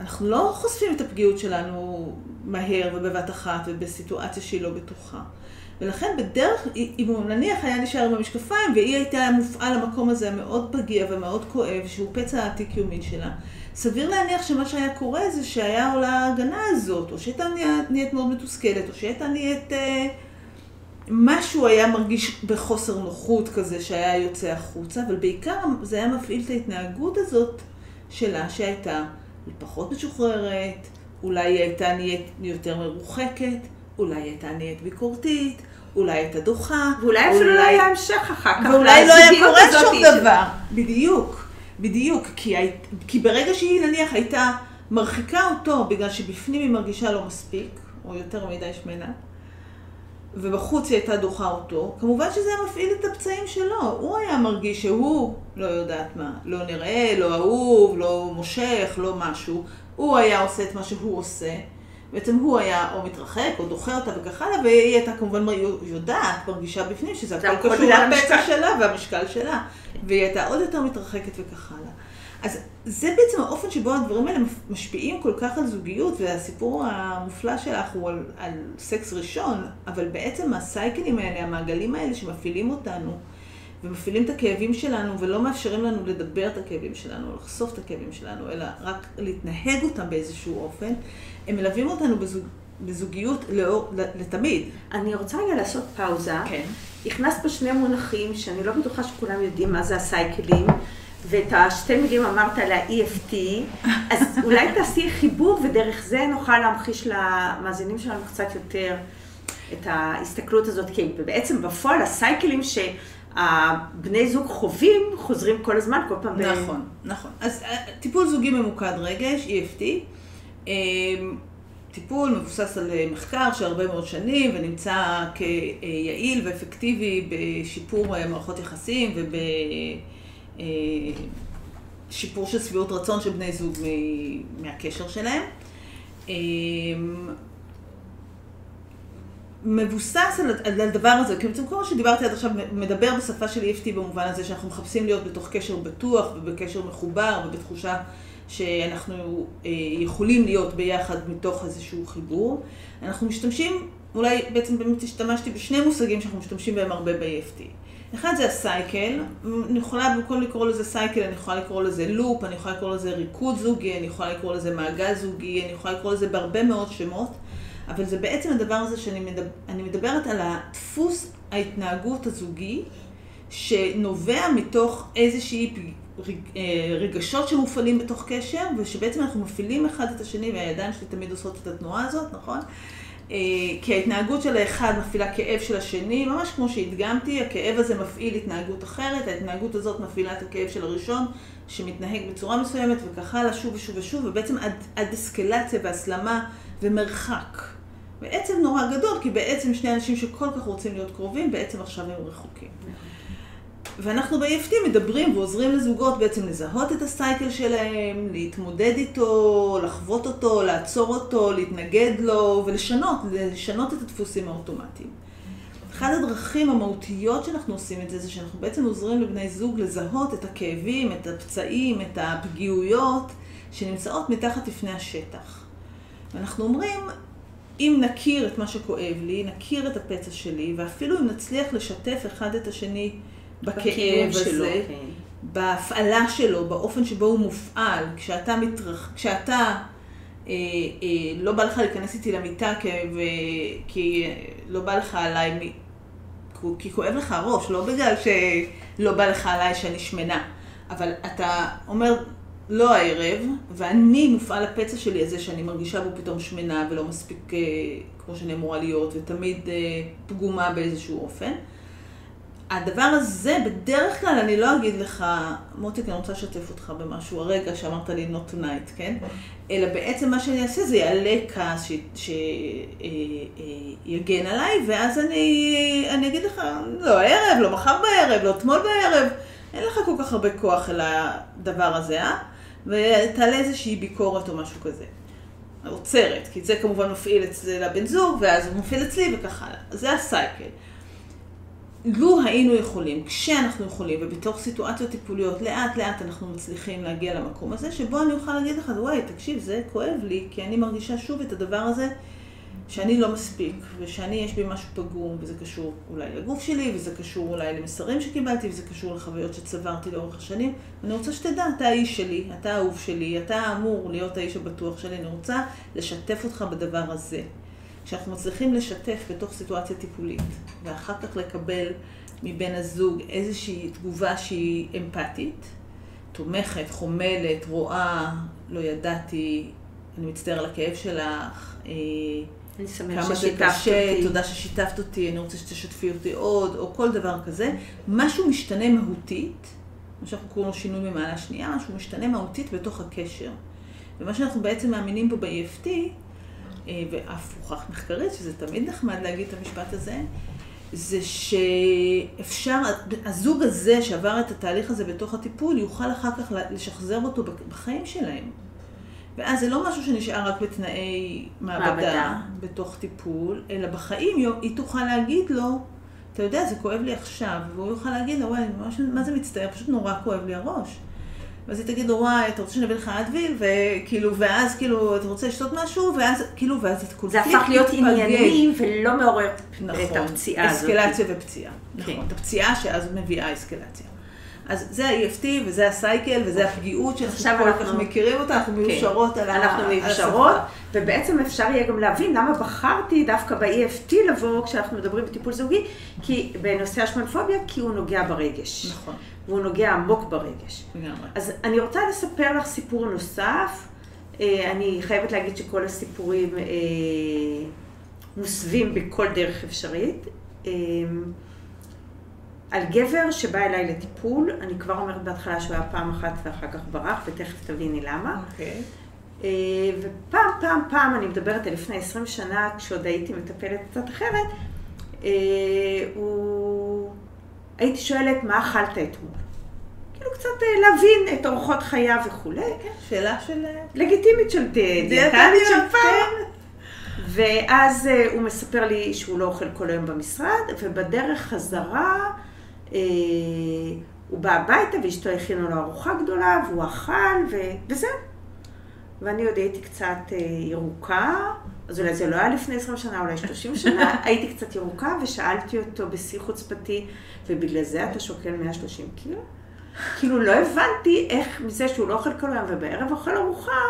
אנחנו לא חושפים את הפגיעות שלנו מהר ובבת אחת ובסיטואציה שהיא לא בטוחה. ולכן בדרך, אם הוא נניח היה נשאר עם המשקפיים והיא הייתה מופעל למקום הזה המאוד פגיע ומאוד כואב, שהוא פצע העתיק יומין שלה, סביר להניח שמה שהיה קורה זה שהיה עולה ההגנה הזאת, או שהייתה נהיית, נהיית מאוד מתוסכלת, או שהייתה נהיית... אה, משהו היה מרגיש בחוסר נוחות כזה שהיה יוצא החוצה, אבל בעיקר זה היה מפעיל את ההתנהגות הזאת שלה, שהייתה פחות משוחררת, אולי היא הייתה נהיית יותר מרוחקת, אולי היא הייתה נהיית ביקורתית, אולי היא הייתה דוחה. ואולי אפילו לא היה המשך אחר כך. ואולי לא היה קורה שום דבר. בדיוק, בדיוק. כי, כי ברגע שהיא נניח הייתה מרחיקה אותו בגלל שבפנים היא מרגישה לא מספיק, או יותר מדי שמנה, ובחוץ היא הייתה דוחה אותו, כמובן שזה היה מפעיל את הפצעים שלו. הוא היה מרגיש שהוא, לא יודעת מה, לא נראה, לא אהוב, לא מושך, לא משהו. הוא היה עושה את מה שהוא עושה, בעצם הוא היה או מתרחק או דוחה אותה וכך הלאה, והיא הייתה כמובן יודעת, מרגישה בפנים שזה הכל קשור לפצע שלה והמשקל שלה, והיא הייתה עוד יותר מתרחקת וכך הלאה. אז זה בעצם האופן שבו הדברים האלה משפיעים כל כך על זוגיות, והסיפור המופלא שלך הוא על, על סקס ראשון, אבל בעצם הסייקלים האלה, המעגלים האלה שמפעילים אותנו, ומפעילים את הכאבים שלנו, ולא מאפשרים לנו לדבר את הכאבים שלנו, לחשוף את הכאבים שלנו, אלא רק להתנהג אותם באיזשהו אופן, הם מלווים אותנו בזוג, בזוגיות לאור, לתמיד. אני רוצה רגע לעשות פאוזה. כן. הכנסת פה שני מונחים שאני לא בטוחה שכולם יודעים מה זה הסייקלים. ואת השתי מילים אמרת על ה-EFT, אז אולי תעשי חיבור ודרך זה נוכל להמחיש למאזינים שלנו קצת יותר את ההסתכלות הזאת, כי בעצם בפועל הסייקלים שהבני זוג חווים חוזרים כל הזמן, כל פעם. נכון, ב... נכון. אז אה, טיפול זוגי ממוקד רגש, EFT, טיפול מבוסס על מחקר של הרבה מאוד שנים ונמצא כיעיל ואפקטיבי בשיפור מערכות יחסים וב... אה, של שביעות רצון של בני זוג מהקשר שלהם. אה, מבוסס על, על הדבר הזה, כי בעצם כל מה שדיברתי עד עכשיו מדבר בשפה של EFT במובן הזה שאנחנו מחפשים להיות בתוך קשר בטוח ובקשר מחובר ובתחושה שאנחנו אה, יכולים להיות ביחד מתוך איזשהו חיבור. אנחנו משתמשים, אולי בעצם באמת השתמשתי בשני מושגים שאנחנו משתמשים בהם הרבה ב-EFT. אחד זה הסייקל, אני יכולה במקום לקרוא לזה סייקל, אני יכולה לקרוא לזה לופ, אני יכולה לקרוא לזה ריקוד זוגי, אני יכולה לקרוא לזה מעגל זוגי, אני יכולה לקרוא לזה בהרבה מאוד שמות, אבל זה בעצם הדבר הזה שאני מדבר, מדברת על הדפוס ההתנהגות הזוגי, שנובע מתוך איזושהי רגשות שמופעלים בתוך קשר, ושבעצם אנחנו מפעילים אחד את השני, והידיים שלי תמיד עושות את התנועה הזאת, נכון? אה, כי ההתנהגות של האחד מפעילה כאב של השני, ממש כמו שהדגמתי, הכאב הזה מפעיל התנהגות אחרת, ההתנהגות הזאת מפעילה את הכאב של הראשון, שמתנהג בצורה מסוימת וכך הלאה, שוב ושוב ושוב, ובעצם עד אסקלציה והסלמה ומרחק. בעצם נורא גדול, כי בעצם שני אנשים שכל כך רוצים להיות קרובים, בעצם עכשיו הם רחוקים. ואנחנו ב-EFT מדברים ועוזרים לזוגות בעצם לזהות את הסייקל שלהם, להתמודד איתו, לחוות אותו, לעצור אותו, להתנגד לו ולשנות, לשנות את הדפוסים האוטומטיים. אחת הדרכים המהותיות שאנחנו עושים את זה, זה שאנחנו בעצם עוזרים לבני זוג לזהות את הכאבים, את הפצעים, את הפגיעויות שנמצאות מתחת לפני השטח. ואנחנו אומרים, אם נכיר את מה שכואב לי, נכיר את הפצע שלי, ואפילו אם נצליח לשתף אחד את השני בכאב הזה, שלו, כן. בהפעלה שלו, באופן שבו הוא מופעל, כשאתה מתרח... כשאתה... אה, אה, לא בא לך להיכנס איתי למיטה כי, ו... כי לא בא לך עליי. כי כואב לך הראש, לא בגלל שלא בא לך עליי שאני שמנה, אבל אתה אומר, לא הערב, ואני מופעל הפצע שלי הזה שאני מרגישה בו פתאום שמנה ולא מספיק אה, כמו שאני אמורה להיות, ותמיד אה, פגומה באיזשהו אופן. הדבר הזה, בדרך כלל אני לא אגיד לך, מותיק, אני רוצה לשתף אותך במשהו הרגע שאמרת לי not tonight, כן? אלא בעצם מה שאני אעשה זה יעלה כעס שיגן אה, אה, עליי, ואז אני, אני אגיד לך, לא הערב, לא מחר בערב, לא אתמול בערב, אין לך כל כך הרבה כוח אל הדבר הזה, אה? ותעלה איזושהי ביקורת או משהו כזה. עוצרת, כי זה כמובן מפעיל אצל הבן זוג, ואז הוא מפעיל אצלי וכך הלאה. זה הסייקל. לו היינו יכולים, כשאנחנו יכולים, ובתוך סיטואציות טיפוליות, לאט לאט אנחנו מצליחים להגיע למקום הזה, שבו אני אוכל להגיד לך, וואי, תקשיב, זה כואב לי, כי אני מרגישה שוב את הדבר הזה, שאני לא מספיק, ושאני, יש בי משהו פגום, וזה קשור אולי לגוף שלי, וזה קשור אולי למסרים שקיבלתי, וזה קשור לחוויות שצברתי לאורך השנים. ואני רוצה שתדע, אתה האיש שלי, אתה האהוב שלי, אתה אמור להיות האיש הבטוח שלי, אני רוצה לשתף אותך בדבר הזה. כשאנחנו מצליחים לשתף בתוך סיטואציה טיפולית, ואחר כך לקבל מבן הזוג איזושהי תגובה שהיא אמפתית, תומכת, חומלת, רואה, לא ידעתי, אני מצטער על הכאב שלך, אה, אני שמח ששיתפת אותי. תודה ששיתפת אותי, אני רוצה שתשתפי אותי עוד, או כל דבר כזה. משהו משתנה מהותית, מה שאנחנו קוראים לו שינוי ממעלה שנייה, משהו משתנה מהותית בתוך הקשר. ומה שאנחנו בעצם מאמינים פה ב-EFT, ואף הוכח מחקרית, שזה תמיד נחמד להגיד את המשפט הזה, זה שאפשר, הזוג הזה שעבר את התהליך הזה בתוך הטיפול, יוכל אחר כך לשחזר אותו בחיים שלהם. ואז זה לא משהו שנשאר רק בתנאי מעבדה, מעבדה. בתוך טיפול, אלא בחיים היא תוכל להגיד לו, אתה יודע, זה כואב לי עכשיו, והוא יוכל להגיד לה, וואי, מה זה מצטער, פשוט נורא כואב לי הראש. ואז היא תגיד לו, וואי, אתה רוצה שאני אביא לך אדוויל? וכאילו, ואז כאילו, אתה רוצה לשתות משהו? ואז, כאילו, ואז את זה הפך להיות ענייני ולא מעורר את נכון, הפציעה הזאת. אסקלציה ופציעה. כן. נכון, את הפציעה שאז מביאה אסקלציה. אז זה ה-EFT וזה הסייקל וזה הפגיעות שאנחנו כל כך מכירים אותה, אנחנו מיושרות על ה... אנחנו מיושרות, השפה. ובעצם אפשר יהיה גם להבין למה בחרתי דווקא ב-EFT לבוא כשאנחנו מדברים בטיפול זוגי, כי בנושא השמנפוביה, כי הוא נוגע ברגש. נכון, והוא נוגע עמוק ברגש. לגמרי. אז אני רוצה לספר לך סיפור נוסף. אה, אני חייבת להגיד שכל הסיפורים אה, מוסווים בכל דרך אפשרית. אה, על גבר שבא אליי לטיפול, אני כבר אומרת בהתחלה שהוא היה פעם אחת ואחר כך ברח, ותכף תביני למה. אוקיי. אה, ופעם, פעם, פעם, אני מדברת על לפני 20 שנה, כשעוד הייתי מטפלת קצת אחרת, הוא... הייתי שואלת, מה אכלת אתמול? כאילו קצת אה, להבין את אורחות חייו וכולי. כן, שאלה של... אה, לגיטימית של די- דיאטנית של דיאטניות, פעם. ואז אה, הוא מספר לי שהוא לא אוכל כל היום במשרד, ובדרך חזרה הוא בא הביתה ואשתו הכינה לו ארוחה גדולה, והוא אכל, ו... וזהו. ואני עוד הייתי קצת ירוקה, אז אולי זה לא היה לפני 20 שנה, אולי 30 שנה, הייתי קצת ירוקה, ושאלתי אותו בשיא חוצפתי, ובגלל זה אתה שוקל 130 קילו? כאילו לא הבנתי איך מזה שהוא לא אוכל כל היום ובערב אוכל ארוחה,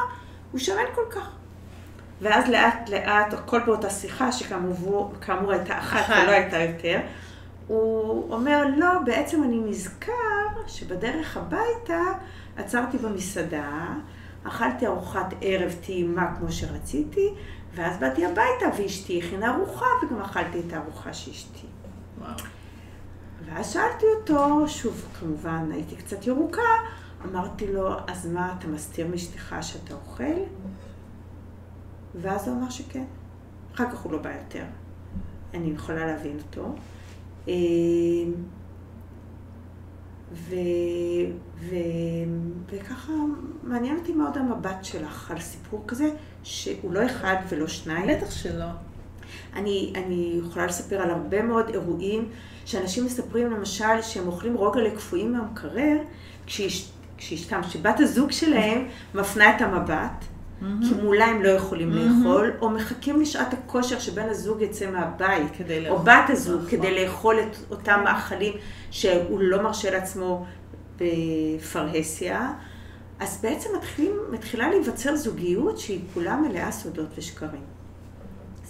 הוא שמן כל כך. ואז לאט לאט, הכל באותה שיחה, שכאמור כאמור הייתה אחת. ולא הייתה יותר, הוא אומר, לא, בעצם אני נזכר שבדרך הביתה עצרתי במסעדה, אכלתי ארוחת ערב טעימה כמו שרציתי, ואז באתי הביתה ואשתי הכינה ארוחה וגם אכלתי את הארוחה שאשתי. וואו. ואז שאלתי אותו, שוב, כמובן, הייתי קצת ירוקה, אמרתי לו, אז מה, אתה מסתיר מאשתך שאתה אוכל? ואז הוא אמר שכן. אחר כך הוא לא בא יותר. אני יכולה להבין אותו. אה, ו, ו, וככה מעניין אותי מאוד המבט שלך על סיפור כזה, שהוא לא אחד ולא שניים. בטח שלא. אני, אני יכולה לספר על הרבה מאוד אירועים שאנשים מספרים למשל שהם אוכלים רוגלה קפואים מהמקרר, כשאש- כשאשתם, שבת הזוג שלהם מפנה את המבט, כי מולה הם לא יכולים לאכול, או מחכים לשעת הכושר שבן הזוג יצא מהבית, כדי או. בת הזוג, נכון. כדי לאכול את אותם מאכלים שהוא לא מרשה לעצמו בפרהסיה. אז בעצם מתחילים, מתחילה להיווצר זוגיות שהיא כולה מלאה סודות ושקרים.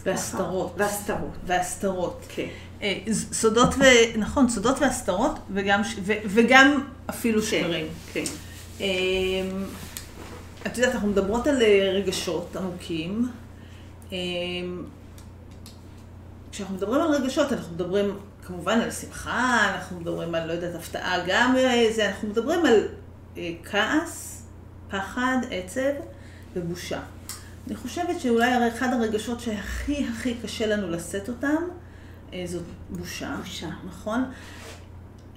והסתרות. והסתרות. והסתרות. כן. אה, סודות ו... נכון, סודות והסתרות, וגם, ו... וגם אפילו שקרים. כן. אמ, את יודעת, אנחנו מדברות על אה, רגשות עמוקים. אמ, כשאנחנו מדברים על רגשות, אנחנו מדברים כמובן על שמחה, אנחנו מדברים על, לא יודעת, הפתעה גם אה, זה, אנחנו מדברים על כעס, פחד, עצב ובושה. אני חושבת שאולי אחד הרגשות שהכי הכי קשה לנו לשאת אותם, אה, זאת בושה. בושה. נכון?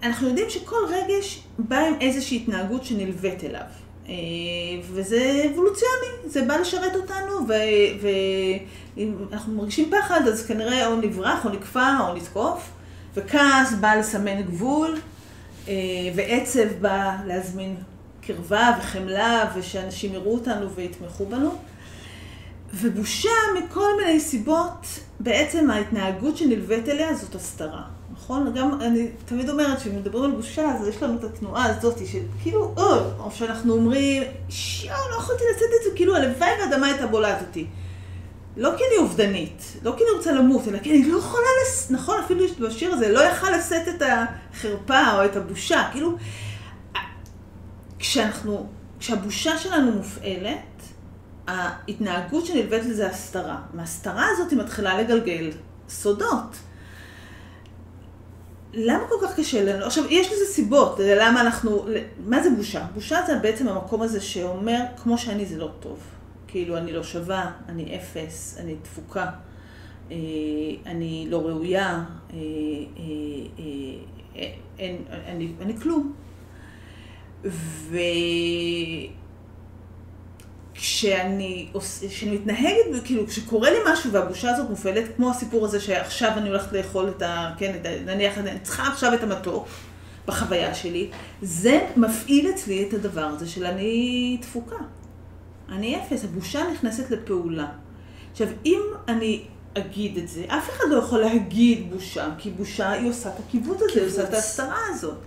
אנחנו יודעים שכל רגש בא עם איזושהי התנהגות שנלווית אליו. אה, וזה אבולוציוני, זה בא לשרת אותנו, ואם אנחנו מרגישים פחד, אז כנראה או נברח, או נקפא, או נתקוף, וכעס בא לסמן גבול, אה, ועצב בא להזמין קרבה וחמלה, ושאנשים יראו אותנו ויתמכו בנו. ובושה מכל מיני סיבות, בעצם ההתנהגות שנלווית אליה זאת הסתרה, נכון? גם אני תמיד אומרת כשמדברים על בושה, אז יש לנו את התנועה הזאת של כאילו, או, או שאנחנו אומרים, שיו, לא יכולתי לשאת את זה, כאילו הלוואי והאדמה הייתה בולעת אותי. לא כי אני אובדנית, לא כי אני רוצה למות, אלא כי אני לא יכולה לס... נכון, אפילו בשיר הזה, לא יכל לשאת את החרפה או את הבושה, כאילו, כשאנחנו, כשהבושה שלנו מופעלת, ההתנהגות שנלווית לזה הסתרה. מההסתרה הזאת היא מתחילה לגלגל סודות. למה כל כך קשה לנו? עכשיו, יש לזה סיבות, למה אנחנו... מה זה בושה? בושה זה בעצם המקום הזה שאומר, כמו שאני זה לא טוב. כאילו, אני לא שווה, אני אפס, אני דפוקה, אה, אני לא ראויה, אה, אה, אין, אני, אני כלום. ו... כשאני, כשאני מתנהגת, כאילו, כשקורה לי משהו והבושה הזאת מופעלת, כמו הסיפור הזה שעכשיו אני הולכת לאכול את ה... כן, את ה, נניח, אני צריכה עכשיו את המתוק בחוויה שלי, זה מפעיל אצלי את הדבר הזה של אני תפוקה. אני אפס, הבושה נכנסת לפעולה. עכשיו, אם אני אגיד את זה, אף אחד לא יכול להגיד בושה, כי בושה היא עושה את הכיבוד הזה, היא עושה את ההסתרה הזאת.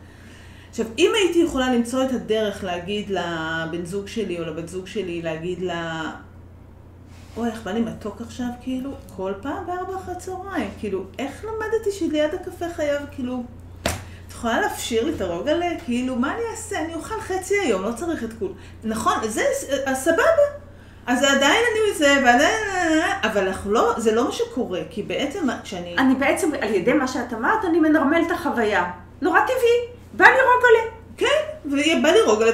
עכשיו, אם הייתי יכולה למצוא את הדרך להגיד לבן זוג שלי או לבת זוג שלי, להגיד לה, אוי, איך בא לי מתוק עכשיו, כאילו, כל פעם בארבע אחרי צהריים, כאילו, איך למדתי שליד הקפה חייב, כאילו, את יכולה להפשיר לי את הרוגלה? כאילו, מה אני אעשה? אני אוכל חצי היום, לא צריך את כול. נכון, זה, סבבה. אז עדיין אני זה, ועדיין... אבל אנחנו לא, זה לא מה שקורה, כי בעצם כשאני... אני בעצם, על ידי מה שאת אמרת, אני מנרמל את החוויה. נורא טבעי. בא לי רוגלה. כן, ובא לי רוגלה,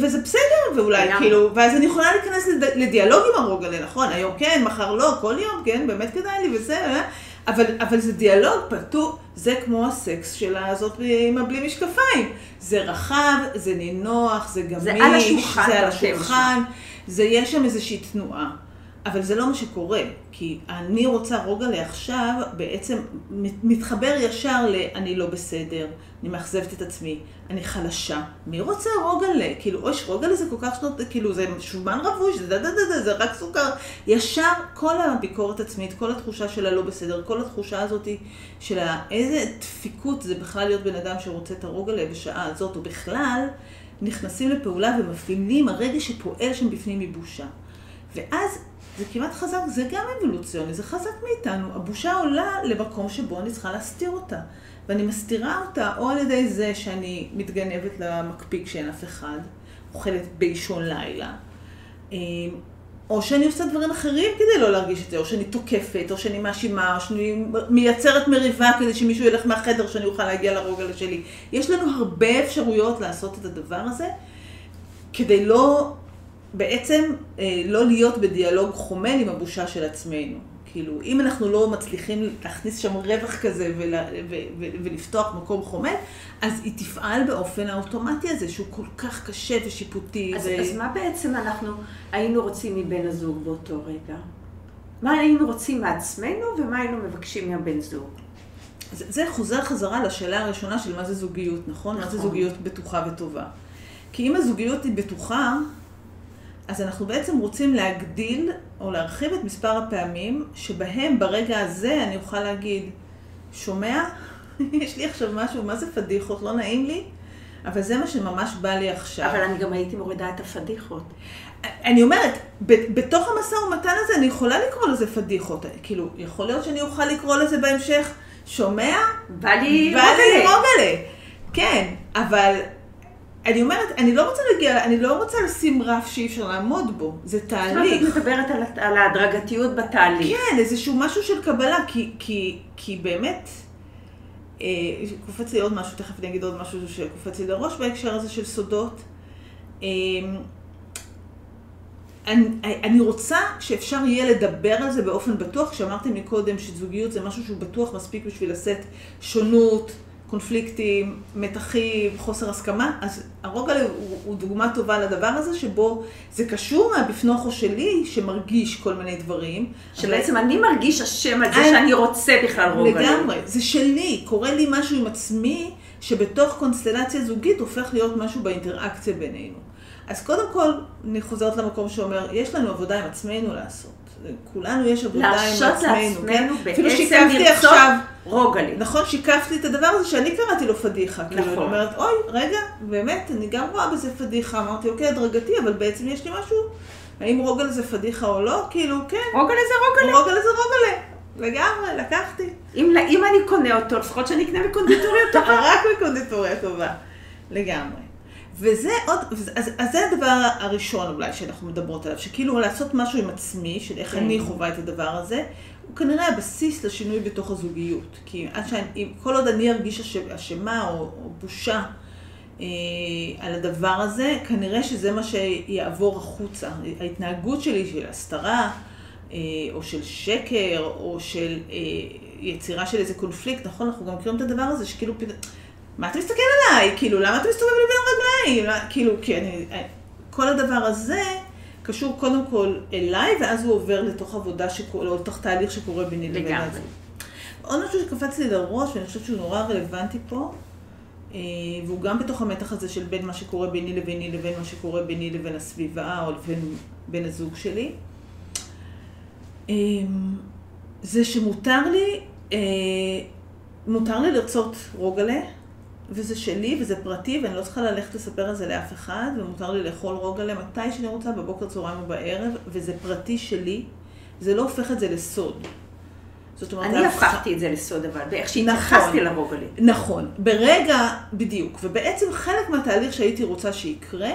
וזה בסדר, ואולי כאילו, ואז אני יכולה להיכנס לדיאלוג עם הרוגלה, נכון, היום כן, מחר לא, כל יום, כן, באמת כדאי לי וזה, אה? אבל, אבל זה דיאלוג פתוח, זה כמו הסקס של הזאת עם הבלי משקפיים. זה רחב, זה נינוח, זה גמיש, זה על השולחן, זה על השולחן, זה יש שם איזושהי תנועה. אבל זה לא מה שקורה, כי אני רוצה רוגע לעכשיו, בעצם מתחבר ישר ל-אני לא בסדר, אני מאכזבת את עצמי, אני חלשה. מי רוצה רוגלה? כאילו, אוי, רוגלה זה כל כך שנות, כאילו, זה שומן רבוש, זה דה דה דה דה, זה רק סוכר. ישר כל הביקורת עצמית, כל התחושה של הלא בסדר, כל התחושה הזאת של איזה דפיקות זה בכלל להיות בן אדם שרוצה את הרוגלה בשעה הזאת, או בכלל, נכנסים לפעולה ומפעילים הרגע שפועל שם בפנים מבושה. ואז זה כמעט חזק, זה גם אבולוציוני, זה חזק מאיתנו. הבושה עולה למקום שבו אני צריכה להסתיר אותה. ואני מסתירה אותה או על ידי זה שאני מתגנבת למקפיק שאין אף אחד, אוכלת באישון לילה, אמ, או שאני עושה דברים אחרים כדי לא להרגיש את זה, או שאני תוקפת, או שאני מאשימה, או שאני מייצרת מריבה כדי שמישהו ילך מהחדר שאני אוכל להגיע לרוגע שלי. יש לנו הרבה אפשרויות לעשות את הדבר הזה, כדי לא בעצם אה, לא להיות בדיאלוג חומל עם הבושה של עצמנו. כאילו, אם אנחנו לא מצליחים להכניס שם רווח כזה ול, ו, ו, ולפתוח מקום חומל, אז היא תפעל באופן האוטומטי הזה, שהוא כל כך קשה ושיפוטי. אז, ו... אז מה בעצם אנחנו היינו רוצים מבן הזוג באותו רגע? מה היינו רוצים מעצמנו ומה היינו מבקשים מהבן זוג? זה, זה חוזר חזרה לשאלה הראשונה של מה זה זוגיות, נכון? נכון. מה זה נכון. זוגיות בטוחה וטובה. כי אם הזוגיות היא בטוחה, אז אנחנו בעצם רוצים להגדיל או להרחיב את מספר הפעמים שבהם ברגע הזה אני אוכל להגיד, שומע? יש לי עכשיו משהו, מה זה פדיחות? לא נעים לי? אבל זה מה שממש בא לי עכשיו. אבל אני גם הייתי מורידה את הפדיחות. אני אומרת, בתוך המשא ומתן הזה אני יכולה לקרוא לזה פדיחות. כאילו, יכול להיות שאני אוכל לקרוא לזה בהמשך, שומע? בא לי רוגלה. בא לי רוגלה. כן, אבל אני אומרת, אני לא רוצה להגיע, אני לא רוצה לשים רף שאי אפשר לעמוד בו, זה תהליך. את מדברת על, על ההדרגתיות בתהליך. כן, איזשהו משהו של קבלה, כי, כי, כי באמת, אה, קופץ לי עוד משהו, תכף אני אגיד עוד משהו שקופץ לי לראש בהקשר הזה של סודות. אה, אני, אני רוצה שאפשר יהיה לדבר על זה באופן בטוח, כשאמרתי מקודם שזוגיות זה משהו שהוא בטוח מספיק בשביל לשאת שונות, קונפליקטים, מתחים, חוסר הסכמה, אז הרוגע הוא, הוא דוגמה טובה לדבר הזה, שבו זה קשור מהבפנוכו שלי, שמרגיש כל מיני דברים. שבעצם אבל... אני מרגיש אשם על זה אני... שאני רוצה בכלל רוגע. לגמרי, זה שלי, קורה לי משהו עם עצמי, שבתוך קונסטלציה זוגית הופך להיות משהו באינטראקציה בינינו. אז קודם כל, אני חוזרת למקום שאומר, יש לנו עבודה עם עצמנו לעשות. כולנו יש עבודה עם עצמנו. להרשות לעצמנו בעצם לרצות רוגע לי. נכון, שיקפתי את הדבר הזה שאני קראתי לו פדיחה. נכון. כאילו, אני אומרת, אוי, רגע, באמת, אני גם רואה בזה פדיחה. אמרתי, אוקיי, הדרגתי, אבל בעצם יש לי משהו, האם רוגע זה פדיחה או לא? כאילו, כן. רוגע זה רוגע. רוגע זה רוגע. לגמרי, לקחתי. אם, אם אני קונה אותו, לפחות שאני אקנה בקונדיטוריה טובה. רק בקונדיטוריה טובה. לגמרי. וזה עוד, אז, אז זה הדבר הראשון אולי שאנחנו מדברות עליו, שכאילו לעשות משהו עם עצמי, של איך אני כן. חווה את הדבר הזה, הוא כנראה הבסיס לשינוי בתוך הזוגיות. כי עד שאני, כל עוד אני ארגיש אשמה או, או בושה אה, על הדבר הזה, כנראה שזה מה שיעבור החוצה. ההתנהגות שלי של הסתרה, אה, או של שקר, או של אה, יצירה של איזה קונפליקט, נכון? אנחנו גם מכירים את הדבר הזה, שכאילו מה אתה מסתכל עליי? כאילו, למה אתה מסתובב לי בין הרגליים? כאילו, כי אני... כל הדבר הזה, קשור קודם כל אליי, ואז הוא עובר לתוך עבודה שקורה, או לתוך תהליך שקורה ביני לבין. הזוג. עוד משהו שקפץ לי לראש, ואני חושבת שהוא נורא רלוונטי פה, אה, והוא גם בתוך המתח הזה של בין מה שקורה ביני לביני לבין מה שקורה ביני לבין הסביבה, או לבין בן הזוג שלי. אה, זה שמותר לי, אה, מותר לי לרצות רוגלה, וזה שלי, וזה פרטי, ואני לא צריכה ללכת לספר על זה לאף אחד, ומותר לי לאכול רוגלה מתי שאני רוצה, בבוקר, צהריים ובערב, וזה פרטי שלי, זה לא הופך את זה לסוד. זאת אומרת, אני הפכתי את זה לסוד אבל, באיך נכון. שהתייחסתי לרוגלה. נכון, ברגע, בדיוק, ובעצם חלק מהתהליך שהייתי רוצה שיקרה,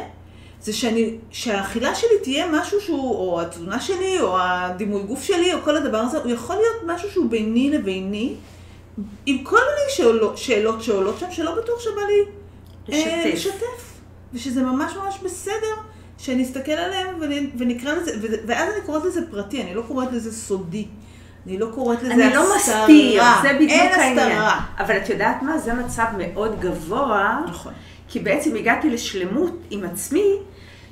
זה שאני, שהאכילה שלי תהיה משהו שהוא, או התזונה שלי, או הדימוי גוף שלי, או כל הדבר הזה, הוא יכול להיות משהו שהוא ביני לביני, עם כל מיני שאלות, שאלות שעולות שם, שלא בטוח שבא לי אה, לשתף. לשתף. ושזה ממש ממש בסדר, שאני אסתכל עליהם ונ- ונקרא לזה, ואז אני קוראת לזה פרטי, אני לא קוראת לזה סודי. אני לא קוראת לזה אני לא הסתרה. מסתיר, זה בדיוק העניין. הסתרה. אבל את יודעת מה? זה מצב מאוד גבוה, נכון. כי בעצם הגעתי לשלמות עם עצמי,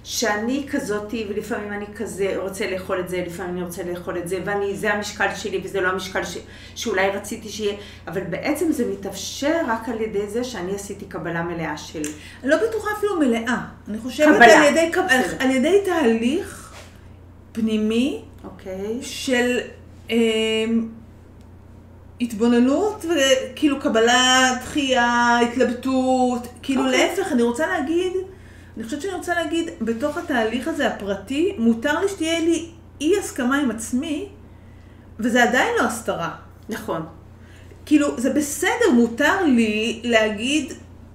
שאני כזאתי, ולפעמים אני כזה רוצה לאכול את זה, לפעמים אני רוצה לאכול את זה, ואני, זה המשקל שלי וזה לא המשקל ש, שאולי רציתי שיהיה, אבל בעצם זה מתאפשר רק על ידי זה שאני עשיתי קבלה מלאה שלי. לא בטוחה אפילו מלאה. אני חושבת קבלה. על ידי, קב- בסדר. על ידי תהליך פנימי אוקיי? של אה, התבוננות וכאילו קבלה, דחייה, התלבטות. כאילו אוקיי. להפך, אני רוצה להגיד, אני חושבת שאני רוצה להגיד, בתוך התהליך הזה הפרטי, מותר לי שתהיה לי אי הסכמה עם עצמי, וזה עדיין לא הסתרה. נכון. כאילו, זה בסדר, מותר לי להגיד,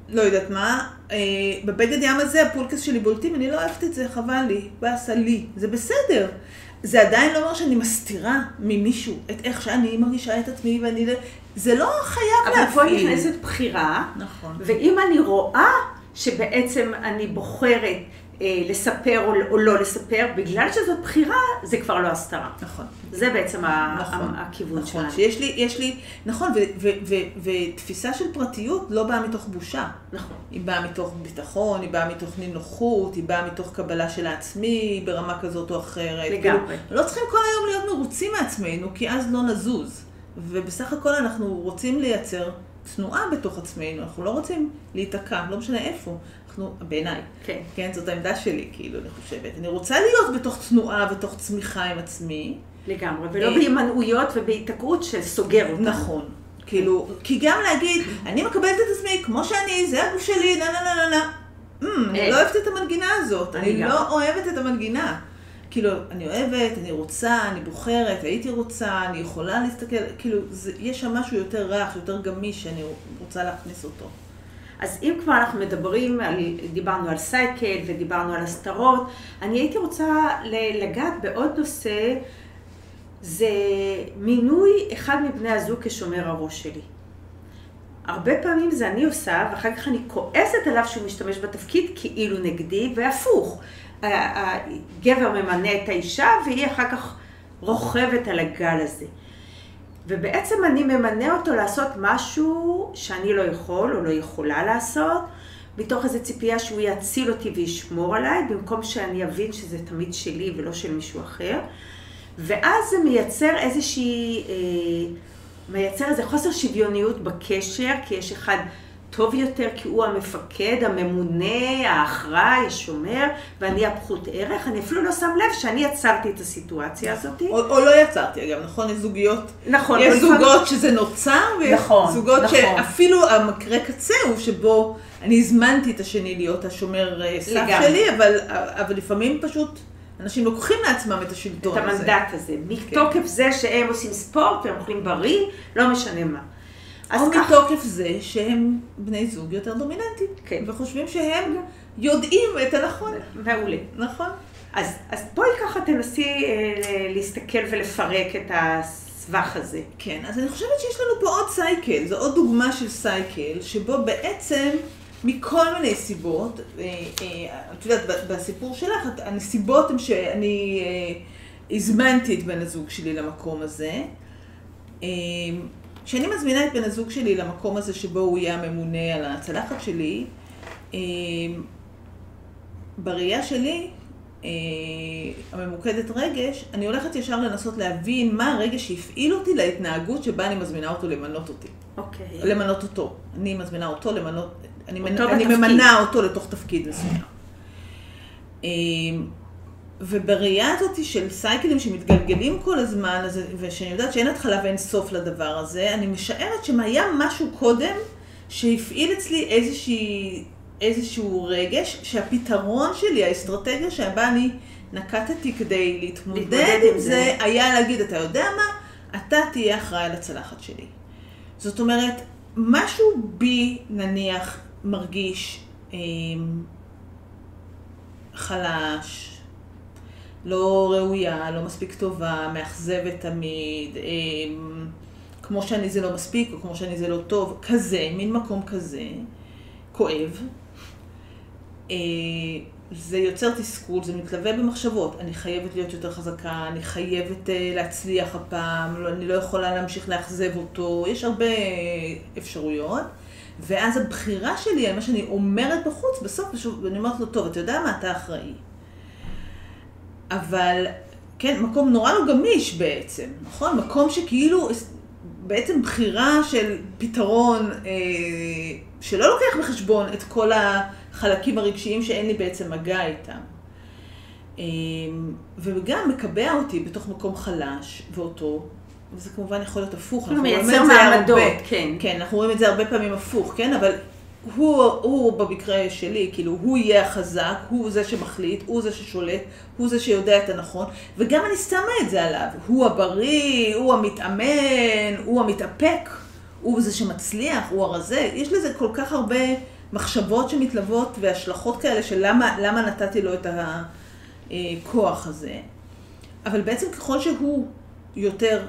לא יודעת מה, אה, בבגד ים הזה הפולקס שלי בולטים, אני לא אוהבת את זה, חבל לי, באסה לי, זה בסדר. זה עדיין לא אומר שאני מסתירה ממישהו את איך שאני מרגישה את עצמי ואני... לא- זה לא חייב אבל פה להפעיל. נכנסת בחירה, נכון. ואם אני רואה שבעצם אני בוחרת אה, לספר או, או לא לספר, בגלל שזאת בחירה, זה כבר לא הסתרה. נכון. זה בעצם נכון, הכיוון נכון, שלנו. שיש לי, יש לי, נכון, ו- ו- ו- ותפיסה של פרטיות לא באה מתוך בושה. נכון. היא באה מתוך ביטחון, היא באה מתוך נינוחות, היא באה מתוך קבלה של העצמי ברמה כזאת או אחרת. לגמרי. כאילו, לא צריכים כל היום להיות מרוצים מעצמנו, כי אז לא נזוז. ובסך הכל אנחנו רוצים לייצר תנועה בתוך עצמנו, אנחנו לא רוצים להיתקע, לא משנה איפה. אנחנו, בעיניי, כן. כן, זאת העמדה שלי, כאילו, אני חושבת. אני רוצה להיות בתוך תנועה, בתוך צמיחה עם עצמי. לגמרי, ולא אה, בהימנעויות ובהיתקעות שסוגר אותנו. נכון. כאילו, כי גם להגיד, אני מקבלת את עצמי כמו שאני, זה הגוף שלי, נה נה נה נה נה. אמ, אני אה. לא אוהבת את המנגינה הזאת, אני. לא אוהבת את המנגינה. כאילו, אני אוהבת, אני רוצה, אני בוחרת, הייתי רוצה, אני יכולה להסתכל, כאילו, זה, יש שם משהו יותר רך, יותר גמיש, שאני רוצה להכניס אותו. אז אם כבר אנחנו מדברים, על, דיברנו על סייקל ודיברנו על הסתרות, אני הייתי רוצה לגעת בעוד נושא, זה מינוי אחד מבני הזוג כשומר הראש שלי. הרבה פעמים זה אני עושה, ואחר כך אני כועסת עליו שהוא משתמש בתפקיד כאילו נגדי, והפוך. הגבר ממנה את האישה, והיא אחר כך רוכבת על הגל הזה. ובעצם אני ממנה אותו לעשות משהו שאני לא יכול או לא יכולה לעשות, מתוך איזו ציפייה שהוא יציל אותי וישמור עליי, במקום שאני אבין שזה תמיד שלי ולא של מישהו אחר. ואז זה מייצר איזושהי, אה, מייצר איזה חוסר שוויוניות בקשר, כי יש אחד טוב יותר, כי הוא המפקד, הממונה, האחראי, השומר, ואני הפחות ערך. אני אפילו לא שם לב שאני יצרתי את הסיטואציה הזאת. או, או לא יצרתי, אגב, נכון? יש זוגיות, נכון, יש אבל לפעמים- זוגות שזה נוצר, ויש נכון, זוגות נכון. שאפילו המקרה קצה הוא שבו אני הזמנתי את השני להיות השומר אה, סף. שלי, אבל, אבל לפעמים פשוט אנשים לוקחים לעצמם את השלטון את הזה. המנדט הזה. מתוקף זה שהם עושים ספורט והם אוכלים בריא, לא משנה מה. אז או ככה, מתוקף זה שהם בני זוג יותר דומיננטיים, כן. וחושבים שהם יודעים את הנכון. מעולה. נכון. אז, אז בואי ככה תנסי אה, להסתכל ולפרק את הסבך הזה. כן, אז אני חושבת שיש לנו פה עוד סייקל, זו עוד דוגמה של סייקל, שבו בעצם מכל מיני סיבות, אה, אה, את יודעת, בסיפור שלך, הנסיבות הן שאני אה, הזמנתי את בן הזוג שלי למקום הזה. אה, כשאני מזמינה את בן הזוג שלי למקום הזה שבו הוא יהיה הממונה על הצלחת שלי, אה, בראייה שלי, אה, הממוקדת רגש, אני הולכת ישר לנסות להבין מה הרגש שהפעיל אותי להתנהגות שבה אני מזמינה אותו למנות אותי. אוקיי. למנות אותו. אני מזמינה אותו למנות, אני, אותו מנ... אני. ממנה אותו לתוך תפקיד מסוים. ובראייה הזאת של סייקלים שמתגלגלים כל הזמן, אז- ושאני יודעת שאין התחלה ואין סוף לדבר הזה, אני משערת שהיה משהו קודם שהפעיל אצלי איזושהי, איזשהו רגש, שהפתרון שלי, האסטרטגיה שבה אני נקטתי כדי להתמודד עם עם זה. היה להגיד, אתה יודע מה? אתה תהיה אחראי על הצלחת שלי. זאת אומרת, משהו בי, נניח, מרגיש אה, חלש, לא ראויה, לא מספיק טובה, מאכזבת תמיד, אה, כמו שאני זה לא מספיק, או כמו שאני זה לא טוב, כזה, מין מקום כזה, כואב. אה, זה יוצר תסכול, זה מתלווה במחשבות. אני חייבת להיות יותר חזקה, אני חייבת אה, להצליח הפעם, לא, אני לא יכולה להמשיך לאכזב אותו, יש הרבה אפשרויות. ואז הבחירה שלי, על מה שאני אומרת בחוץ, בסוף פשוט, אני אומרת לו, טוב, אתה יודע מה, אתה אחראי. אבל, כן, מקום נורא לא גמיש בעצם, נכון? מקום שכאילו, בעצם בחירה של פתרון אה, שלא לוקח בחשבון את כל החלקים הרגשיים שאין לי בעצם מגע איתם. אה, וגם מקבע אותי בתוך מקום חלש, ואותו, וזה כמובן יכול להיות הפוך. אנחנו רואים את זה מעמדות, הרבה. כן. כן, אנחנו רואים את זה הרבה פעמים הפוך, כן? אבל הוא, הוא במקרה שלי, כאילו, הוא יהיה החזק, הוא זה שמחליט, הוא זה ששולט, הוא זה שיודע את הנכון, וגם אני שמה את זה עליו. הוא הבריא, הוא המתאמן, הוא המתאפק, הוא זה שמצליח, הוא הרזה. יש לזה כל כך הרבה מחשבות שמתלוות והשלכות כאלה של למה, למה נתתי לו את הכוח הזה. אבל בעצם ככל שהוא יותר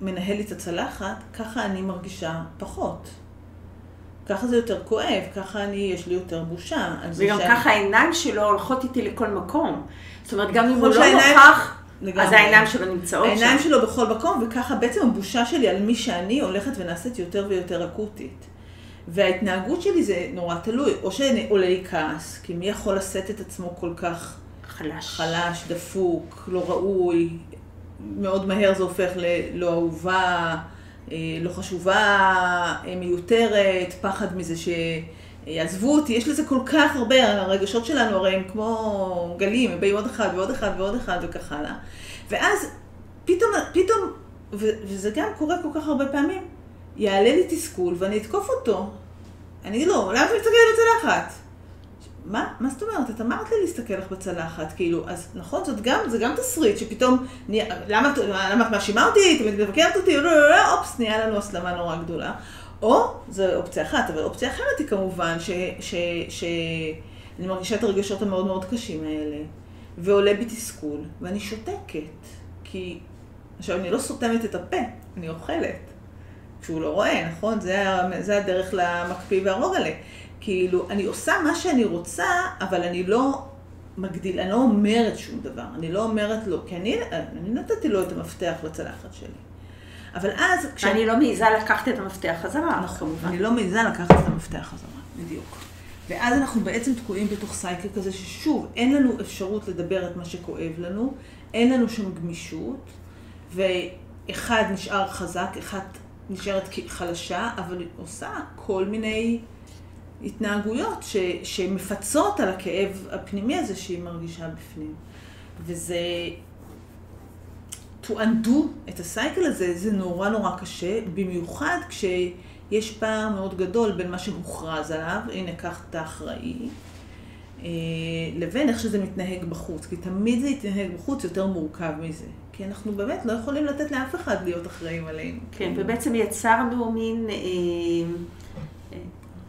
מנהל את הצלחת, ככה אני מרגישה פחות. ככה זה יותר כואב, ככה אני, יש לי יותר בושה. וגם שאני- ככה העיניים שלו הולכות איתי לכל מקום. זאת אומרת, גם אם הוא לא שהעיניים- נוכח, לגמרי. אז העיניים שלו נמצאות שם. העיניים שלו בכל מקום, וככה בעצם הבושה שלי על מי שאני הולכת ונעשית יותר ויותר אקוטית. וההתנהגות שלי זה נורא תלוי, או שעולה לי כעס, כי מי יכול לשאת את עצמו כל כך חלש. חלש, דפוק, לא ראוי, מאוד מהר זה הופך ללא אהובה, אה, לא חשובה, אה, מיותרת, פחד מזה שיעזבו אותי, יש לזה כל כך הרבה, הרגשות שלנו הרי הם כמו גלים, הם באים עוד אחד ועוד אחד ועוד אחד וכך הלאה. ואז פתאום, פתאום, וזה גם קורה כל כך הרבה פעמים, יעלה לי תסכול ואני אתקוף אותו. אני לו, למה אתה מסתכל לי בצלחת? מה? מה זאת אומרת? את אמרת לי להסתכל לך בצלחת, כאילו, אז נכון, זאת גם, זה גם תסריט שפתאום, נהיה, למה, את- למה את מאשימה אותי, תמיד מבקרת אותי, לא, לא, לא, אופס, נהיה לנו הסלמה נורא גדולה. או, זו אופציה אחת, אבל אופציה אחרת היא כמובן, ש, ש, ש, אני מרגישה את הרגשות המאוד מאוד קשים האלה, ועולה בי תסכול, ואני שותקת, כי, עכשיו, אני לא סותמת את הפה, אני אוכלת. כשהוא לא רואה, נכון? זה, זה הדרך למקפיא והרוגלה. כאילו, אני עושה מה שאני רוצה, אבל אני לא מגדיל, אני לא אומרת שום דבר. אני לא אומרת לו, כי אני, אני נתתי לו את המפתח לצלחת שלי. אבל אז, אני לא מעיזה לקחת את המפתח חזרה, נכון, כמובן. אני לא מעיזה לקחת את המפתח חזרה, בדיוק. ואז אנחנו בעצם תקועים בתוך סייקל כזה ששוב, אין לנו אפשרות לדבר את מה שכואב לנו, אין לנו שם גמישות, ואחד נשאר חזק, אחד נשארת חלשה, אבל היא עושה כל מיני התנהגויות ש, שמפצות על הכאב הפנימי הזה שהיא מרגישה בפנים. וזה... to undo את הסייקל הזה, זה נורא נורא קשה, במיוחד כשיש פער מאוד גדול בין מה שהוכרז עליו, הנה קח את האחראי, אה, לבין איך שזה מתנהג בחוץ. כי תמיד זה יתנהג בחוץ יותר מורכב מזה. כי אנחנו באמת לא יכולים לתת לאף אחד להיות אחראים עלינו. כן, ובעצם יצרנו מין, אה,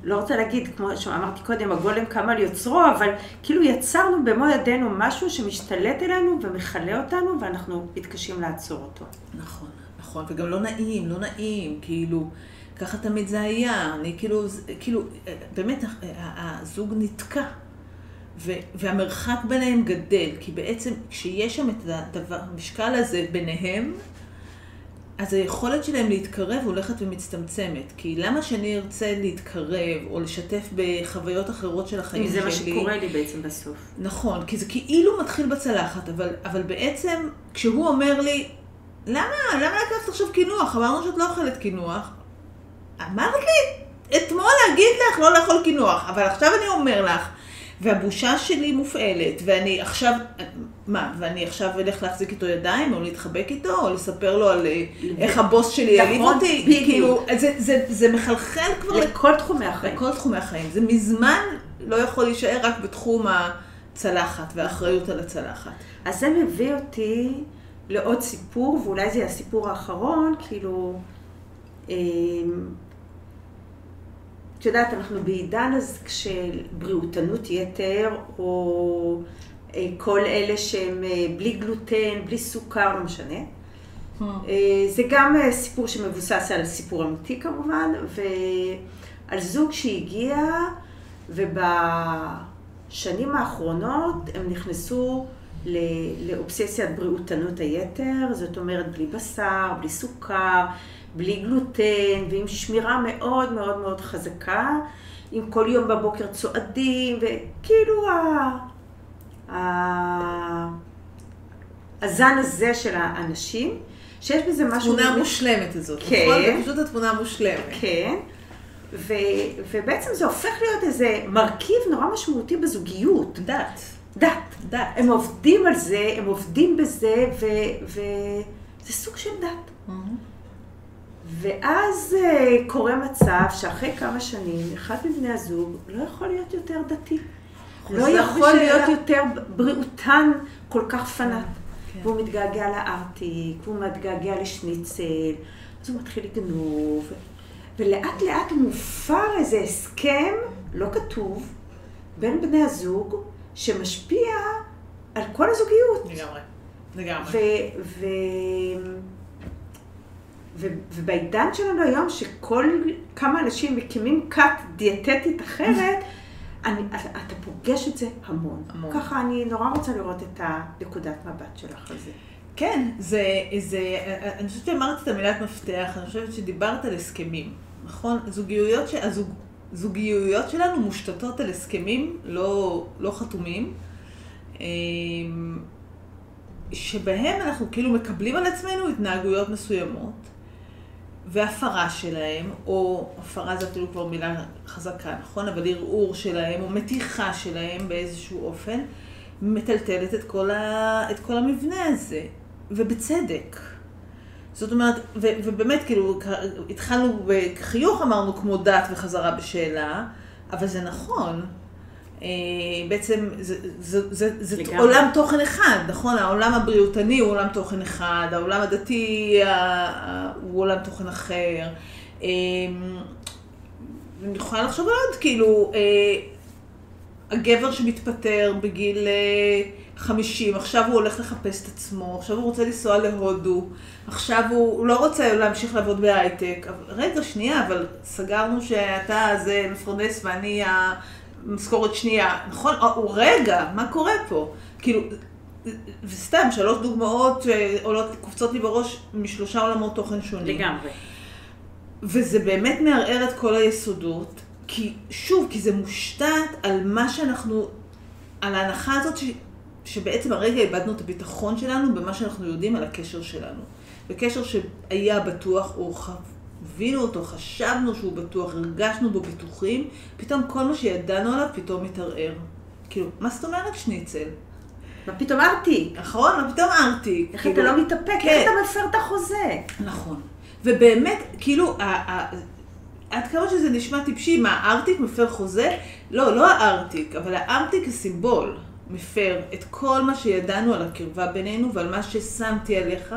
לא רוצה להגיד, כמו שאמרתי קודם, הגולם קם על יוצרו, אבל כאילו יצרנו במו ידינו משהו שמשתלט אלינו ומכלה אותנו, ואנחנו מתקשים לעצור אותו. נכון, נכון, וגם לא נעים, לא נעים, כאילו, ככה תמיד זה היה, אני כאילו, כאילו, באמת, הזוג נתקע, והמרחק ביניהם גדל, כי בעצם כשיש שם את המשקל הזה ביניהם, אז היכולת שלהם להתקרב הולכת ומצטמצמת. כי למה שאני ארצה להתקרב או לשתף בחוויות אחרות של החיים שלי? זה מה שקורה לי בעצם בסוף. נכון, כי זה כאילו מתחיל בצלחת, אבל, אבל בעצם כשהוא אומר לי, למה, למה לקחת עכשיו קינוח? אמרנו שאת לא אוכלת קינוח. אמרת לי אתמול להגיד לך לא לאכול קינוח, אבל עכשיו אני אומר לך, והבושה שלי מופעלת, ואני עכשיו, מה, ואני עכשיו אלך להחזיק איתו ידיים, או להתחבק איתו, או לספר לו על אה, איך הבוס שלי העליב נכון, אותי. כאילו, זה, זה, זה מחלחל כבר לכל תחומי החיים. בכל תחומי החיים. זה מזמן לא יכול להישאר רק בתחום הצלחת והאחריות על הצלחת. אז זה מביא אותי לעוד סיפור, ואולי זה הסיפור האחרון, כאילו, אמ, את יודעת, אנחנו בעידן אז כשבריאותנות יתר, או אה, כל אלה שהם אה, בלי גלוטן, בלי סוכר, לא משנה. אה, זה גם סיפור שמבוסס על סיפור אמיתי כמובן, ועל זוג שהגיע, ובשנים האחרונות הם נכנסו לאובססיית בריאותנות היתר, זאת אומרת בלי בשר, בלי סוכר, בלי גלוטן, ועם שמירה מאוד מאוד מאוד חזקה, עם כל יום בבוקר צועדים, וכאילו ה... ה... הזן הזה של האנשים, שיש בזה משהו... התמונה המושלמת הזאת, כן. נכון? זה פשוט התמונה המושלמת. כן, ו, ובעצם זה הופך להיות איזה מרכיב נורא משמעותי בזוגיות. דת. דת. דת. הם עובדים על זה, הם עובדים בזה, וזה סוג של דת. ואז אה, קורה מצב שאחרי כמה שנים, אחד מבני הזוג לא יכול להיות יותר דתי. לא חוזר יכול בשאלה. להיות יותר בריאותן כל כך פנאט. כן. והוא מתגעגע לארטיק, והוא מתגעגע לשניצל, אז הוא מתחיל לגנוב, ולאט לאט מופר איזה הסכם, לא כתוב, בין בני הזוג, שמשפיע על כל הזוגיות. לגמרי. לגמרי. ו- ו- ו- ובעידן שלנו היום, שכל כמה אנשים מקימים כת דיאטטית אחרת, אני, אתה פוגש את זה המון. המון. ככה אני נורא רוצה לראות את הנקודת מבט שלך על זה. כן, זה, זה, אני חושבת שאמרת את המילת מפתח, אני חושבת שדיברת על הסכמים, נכון? זוגיות, ש- הזוג, זוגיות שלנו מושתתות על הסכמים לא, לא חתומים, אמ, שבהם אנחנו כאילו מקבלים על עצמנו התנהגויות מסוימות, והפרה שלהם, או הפרה זה אפילו כבר מילה חזקה, נכון? אבל ערעור שלהם, או מתיחה שלהם באיזשהו אופן, מטלטלת את כל, ה... את כל המבנה הזה, ובצדק. זאת אומרת, ו- ובאמת, כאילו, התחלנו בחיוך, אמרנו, כמו דת וחזרה בשאלה, אבל זה נכון. אה, בעצם זה, זה, זה, זה לגמרי. עולם תוכן אחד, נכון? העולם הבריאותני הוא עולם תוכן אחד, העולם הדתי ה- ה- הוא עולם תוכן אחר. אה, אני יכולה לחשוב עוד, כאילו, אה, הגבר שמתפטר בגיל אה, 50, עכשיו הוא הולך לחפש את עצמו, עכשיו הוא רוצה לנסוע להודו, עכשיו הוא, הוא לא רוצה להמשיך לעבוד בהייטק. רגע, שנייה, אבל סגרנו שאתה זה מפרנס ואני המשכורת שנייה. נכון? או, או, רגע, מה קורה פה? כאילו, וסתם, שלוש דוגמאות שעולות, קופצות לי בראש משלושה עולמות תוכן שונים. לגמרי. וזה באמת מערער את כל היסודות, כי שוב, כי זה מושתת על מה שאנחנו, על ההנחה הזאת ש, שבעצם הרגע איבדנו את הביטחון שלנו במה שאנחנו יודעים על הקשר שלנו. בקשר שהיה בטוח, או חווינו אותו, חשבנו שהוא בטוח, הרגשנו בו בטוחים, פתאום כל מה שידענו עליו פתאום מתערער. כאילו, מה זאת אומרת שניצל? מה פתאום ארטיק? נכון? מה פתאום ארטיק? איך כאילו- אתה לא מתאפק? כן. איך אתה מפר את החוזה? נכון. ובאמת, כאילו, ה- ה- עד כמה שזה נשמע טיפשי, מה, הארטיק מפר חוזה? לא, לא הארטיק, אבל הארטיק כסימבול מפר את כל מה שידענו על הקרבה בינינו ועל מה ששמתי עליך,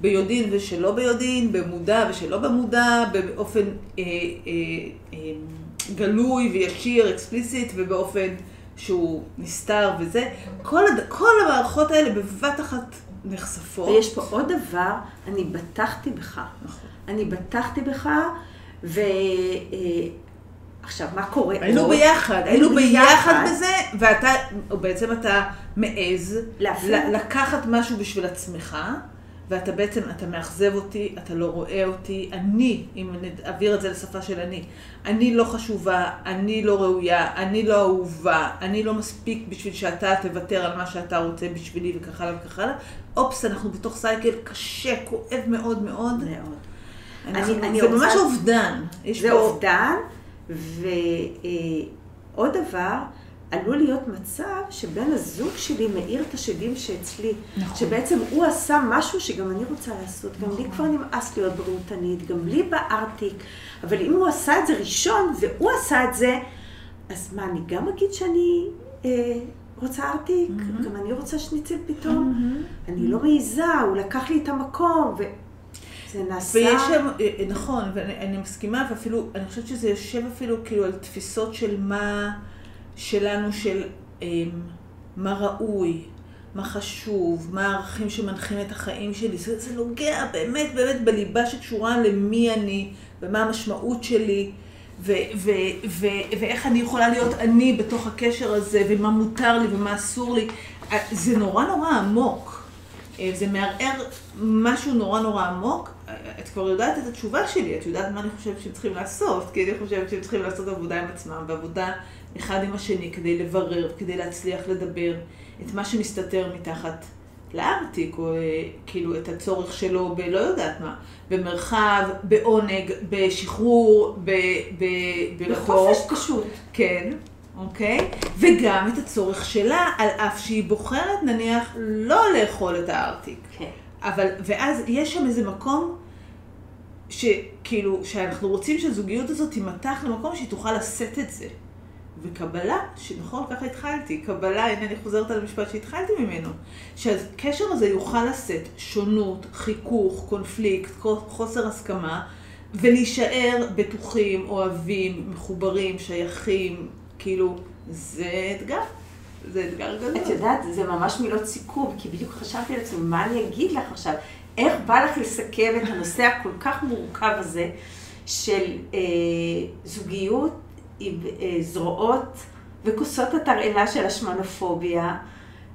ביודעין ושלא ביודעין, במודע ושלא במודע, באופן אה, אה, אה, גלוי וישיר, אקספליסיט, ובאופן שהוא נסתר וזה. כל, הד... כל המערכות האלה בבת אחת נחשפות. ויש פה עוד דבר, אני בטחתי בך. נכון. אני בטחתי בך, ו... אה, עכשיו, מה קורה היינו עוד? ביחד, היינו ביחד. בזה, ואתה, או בעצם אתה מעז לקחת משהו בשביל עצמך, ואתה בעצם, אתה מאכזב אותי, אתה לא רואה אותי, אני, אם נעביר את זה לשפה של אני, אני לא חשובה, אני לא ראויה, אני לא אהובה, אני לא מספיק בשביל שאתה תוותר על מה שאתה רוצה בשבילי וכך הלאה וכך הלאה. אופס, אנחנו בתוך סייקל קשה, כואב מאוד מאוד. מאוד. אנחנו, אני- אני זה רוצה- ממש אובדן. זה פה- אובדן, ועוד דבר, עלול להיות מצב שבן הזוג שלי מאיר את השדים שאצלי. נכון. שבעצם הוא עשה משהו שגם אני רוצה לעשות. גם לי נכון. כבר נמאס להיות בריאותנית, גם לי בארטיק. אבל אם הוא עשה את זה ראשון, והוא עשה את זה, אז מה, אני גם אגיד שאני אה, רוצה ארטיק? מהמם. גם אני רוצה שניצל פתאום? מהמם. אני לא מעיזה, הוא לקח לי את המקום, וזה נעשה... ויש שם, אה, אה, נכון, ואני אני מסכימה, ואפילו, אני חושבת שזה יושב אפילו כאילו על תפיסות של מה שלנו, של אמ, מה ראוי, מה חשוב, מה הערכים שמנחים את החיים שלי. זה, זה נוגע באמת באמת בליבה שקשורה למי אני, ומה המשמעות שלי. ו- ו- ו- ואיך אני יכולה להיות אני בתוך הקשר הזה, ומה מותר לי ומה אסור לי. אה, זה נורא נורא עמוק. אה, זה מערער משהו נורא נורא עמוק. אה, את כבר יודעת את התשובה שלי, את יודעת מה אני חושבת שהם צריכים לעשות, כי אני חושבת שהם צריכים לעשות עבודה עם עצמם, ועבודה אחד עם השני כדי לברר, כדי להצליח לדבר את מה שמסתתר מתחת לארטיק, או אה, כאילו את הצורך שלו בלא יודעת מה, במרחב, בעונג, בשחרור, ב... ב... בחופש ברחוק. פשוט. כן, אוקיי? וגם את הצורך שלה, על אף שהיא בוחרת נניח לא לאכול את הארטיק. כן. אבל, ואז יש שם איזה מקום שכאילו, שאנחנו רוצים שהזוגיות הזאת תימתח למקום שהיא תוכל לשאת את זה. וקבלה, שנכון, ככה התחלתי, קבלה, הנה אני חוזרת על המשפט שהתחלתי ממנו, שהקשר הזה יוכל לשאת שונות, חיכוך, קונפליקט, חוסר הסכמה, ולהישאר בטוחים, אוהבים, מחוברים, שייכים, כאילו, זה אתגר. זה אתגר גדול. את יודעת, זה ממש מילות סיכום, כי בדיוק חשבתי על עצמי, מה אני אגיד לך עכשיו? איך בא לך לסכם את הנושא הכל כך מורכב הזה של אה, זוגיות זרועות וכוסות התרעלה של השמנופוביה,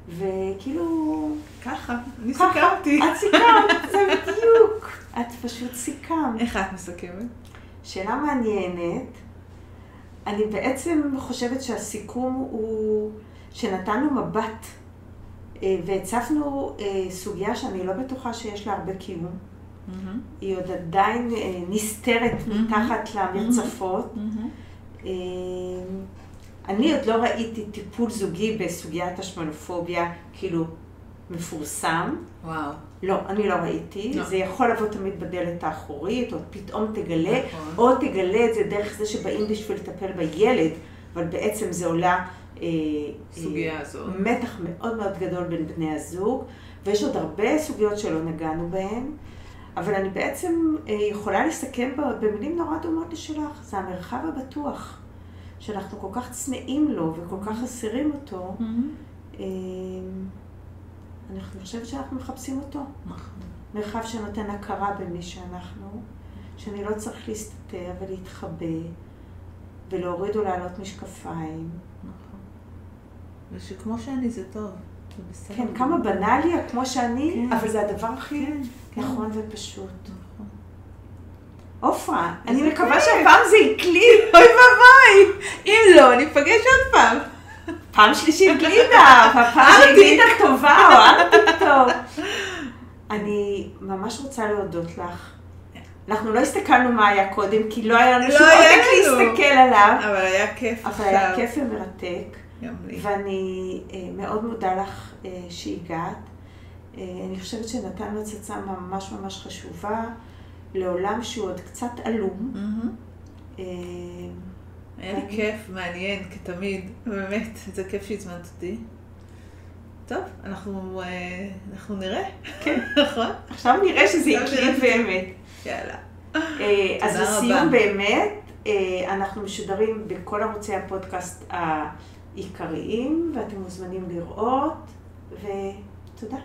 וכאילו... ככה, אני ככה, סיכמתי. את סיכמת, זה בדיוק. את פשוט סיכמת. איך את מסכמת? שאלה מעניינת. אני בעצם חושבת שהסיכום הוא שנתנו מבט אה, והצפנו אה, סוגיה שאני לא בטוחה שיש לה הרבה קיום. היא עוד עדיין אה, נסתרת מהמם. מתחת למרצפות. אה, אני עוד לא ראיתי טיפול זוגי בסוגיית השמנופוביה, כאילו, מפורסם. וואו. לא, אני לא ראיתי. לא. זה יכול לבוא תמיד בדלת האחורית, או פתאום תגלה, נכון. או תגלה את זה דרך זה שבאים בשביל לטפל בילד, אבל בעצם זה עולה... אה, סוגיה אה, הזאת. מתח מאוד מאוד גדול בין בני הזוג, ויש עוד הרבה סוגיות שלא נגענו בהן, אבל אני בעצם אה, יכולה לסכם במילים נורא דומות לשלך, זה המרחב הבטוח, שאנחנו כל כך צמאים לו וכל כך חסרים אותו, אה, אני חושבת שאנחנו מחפשים אותו. נכון. מרחב שנותן הכרה במי שאנחנו, שאני לא צריך להסתתר ולהתחבא ולהוריד או להעלות משקפיים. נכון. ושכמו שאני זה טוב. כן, כמה בנאלי, כמו שאני, כן. אבל זה הדבר הכי כן, כן. נכון ופשוט. נכון. עופרה, אני מקווה. שהפעם זה הקליט. אוי ואבוי! אם לא, ניפגש עוד פעם. פעם שלישית גלידה, והפעם גלידה טובה, או ארטיק טוב. אני ממש רוצה להודות לך. אנחנו לא הסתכלנו מה היה קודם, כי לא היה לנו לא שום עותק. להסתכל עליו, אבל היה כיף אבל היה עכשיו. כיף ומרתק. גם לי. ואני אה, מאוד מודה לך אה, שהגעת. אה, אני חושבת שנתנו הצצה ממש ממש חשובה לעולם שהוא עוד קצת עלום. היה לי כיף, מעניין, כתמיד, באמת, איזה כיף שהזמנת אותי. טוב, אנחנו, אנחנו נראה. כן. נכון? עכשיו נראה שזה נראה. באמת. יאללה. אז לסיום. באמת, אנחנו משודרים בכל ערוצי הפודקאסט העיקריים, ואתם מוזמנים לראות, ותודה.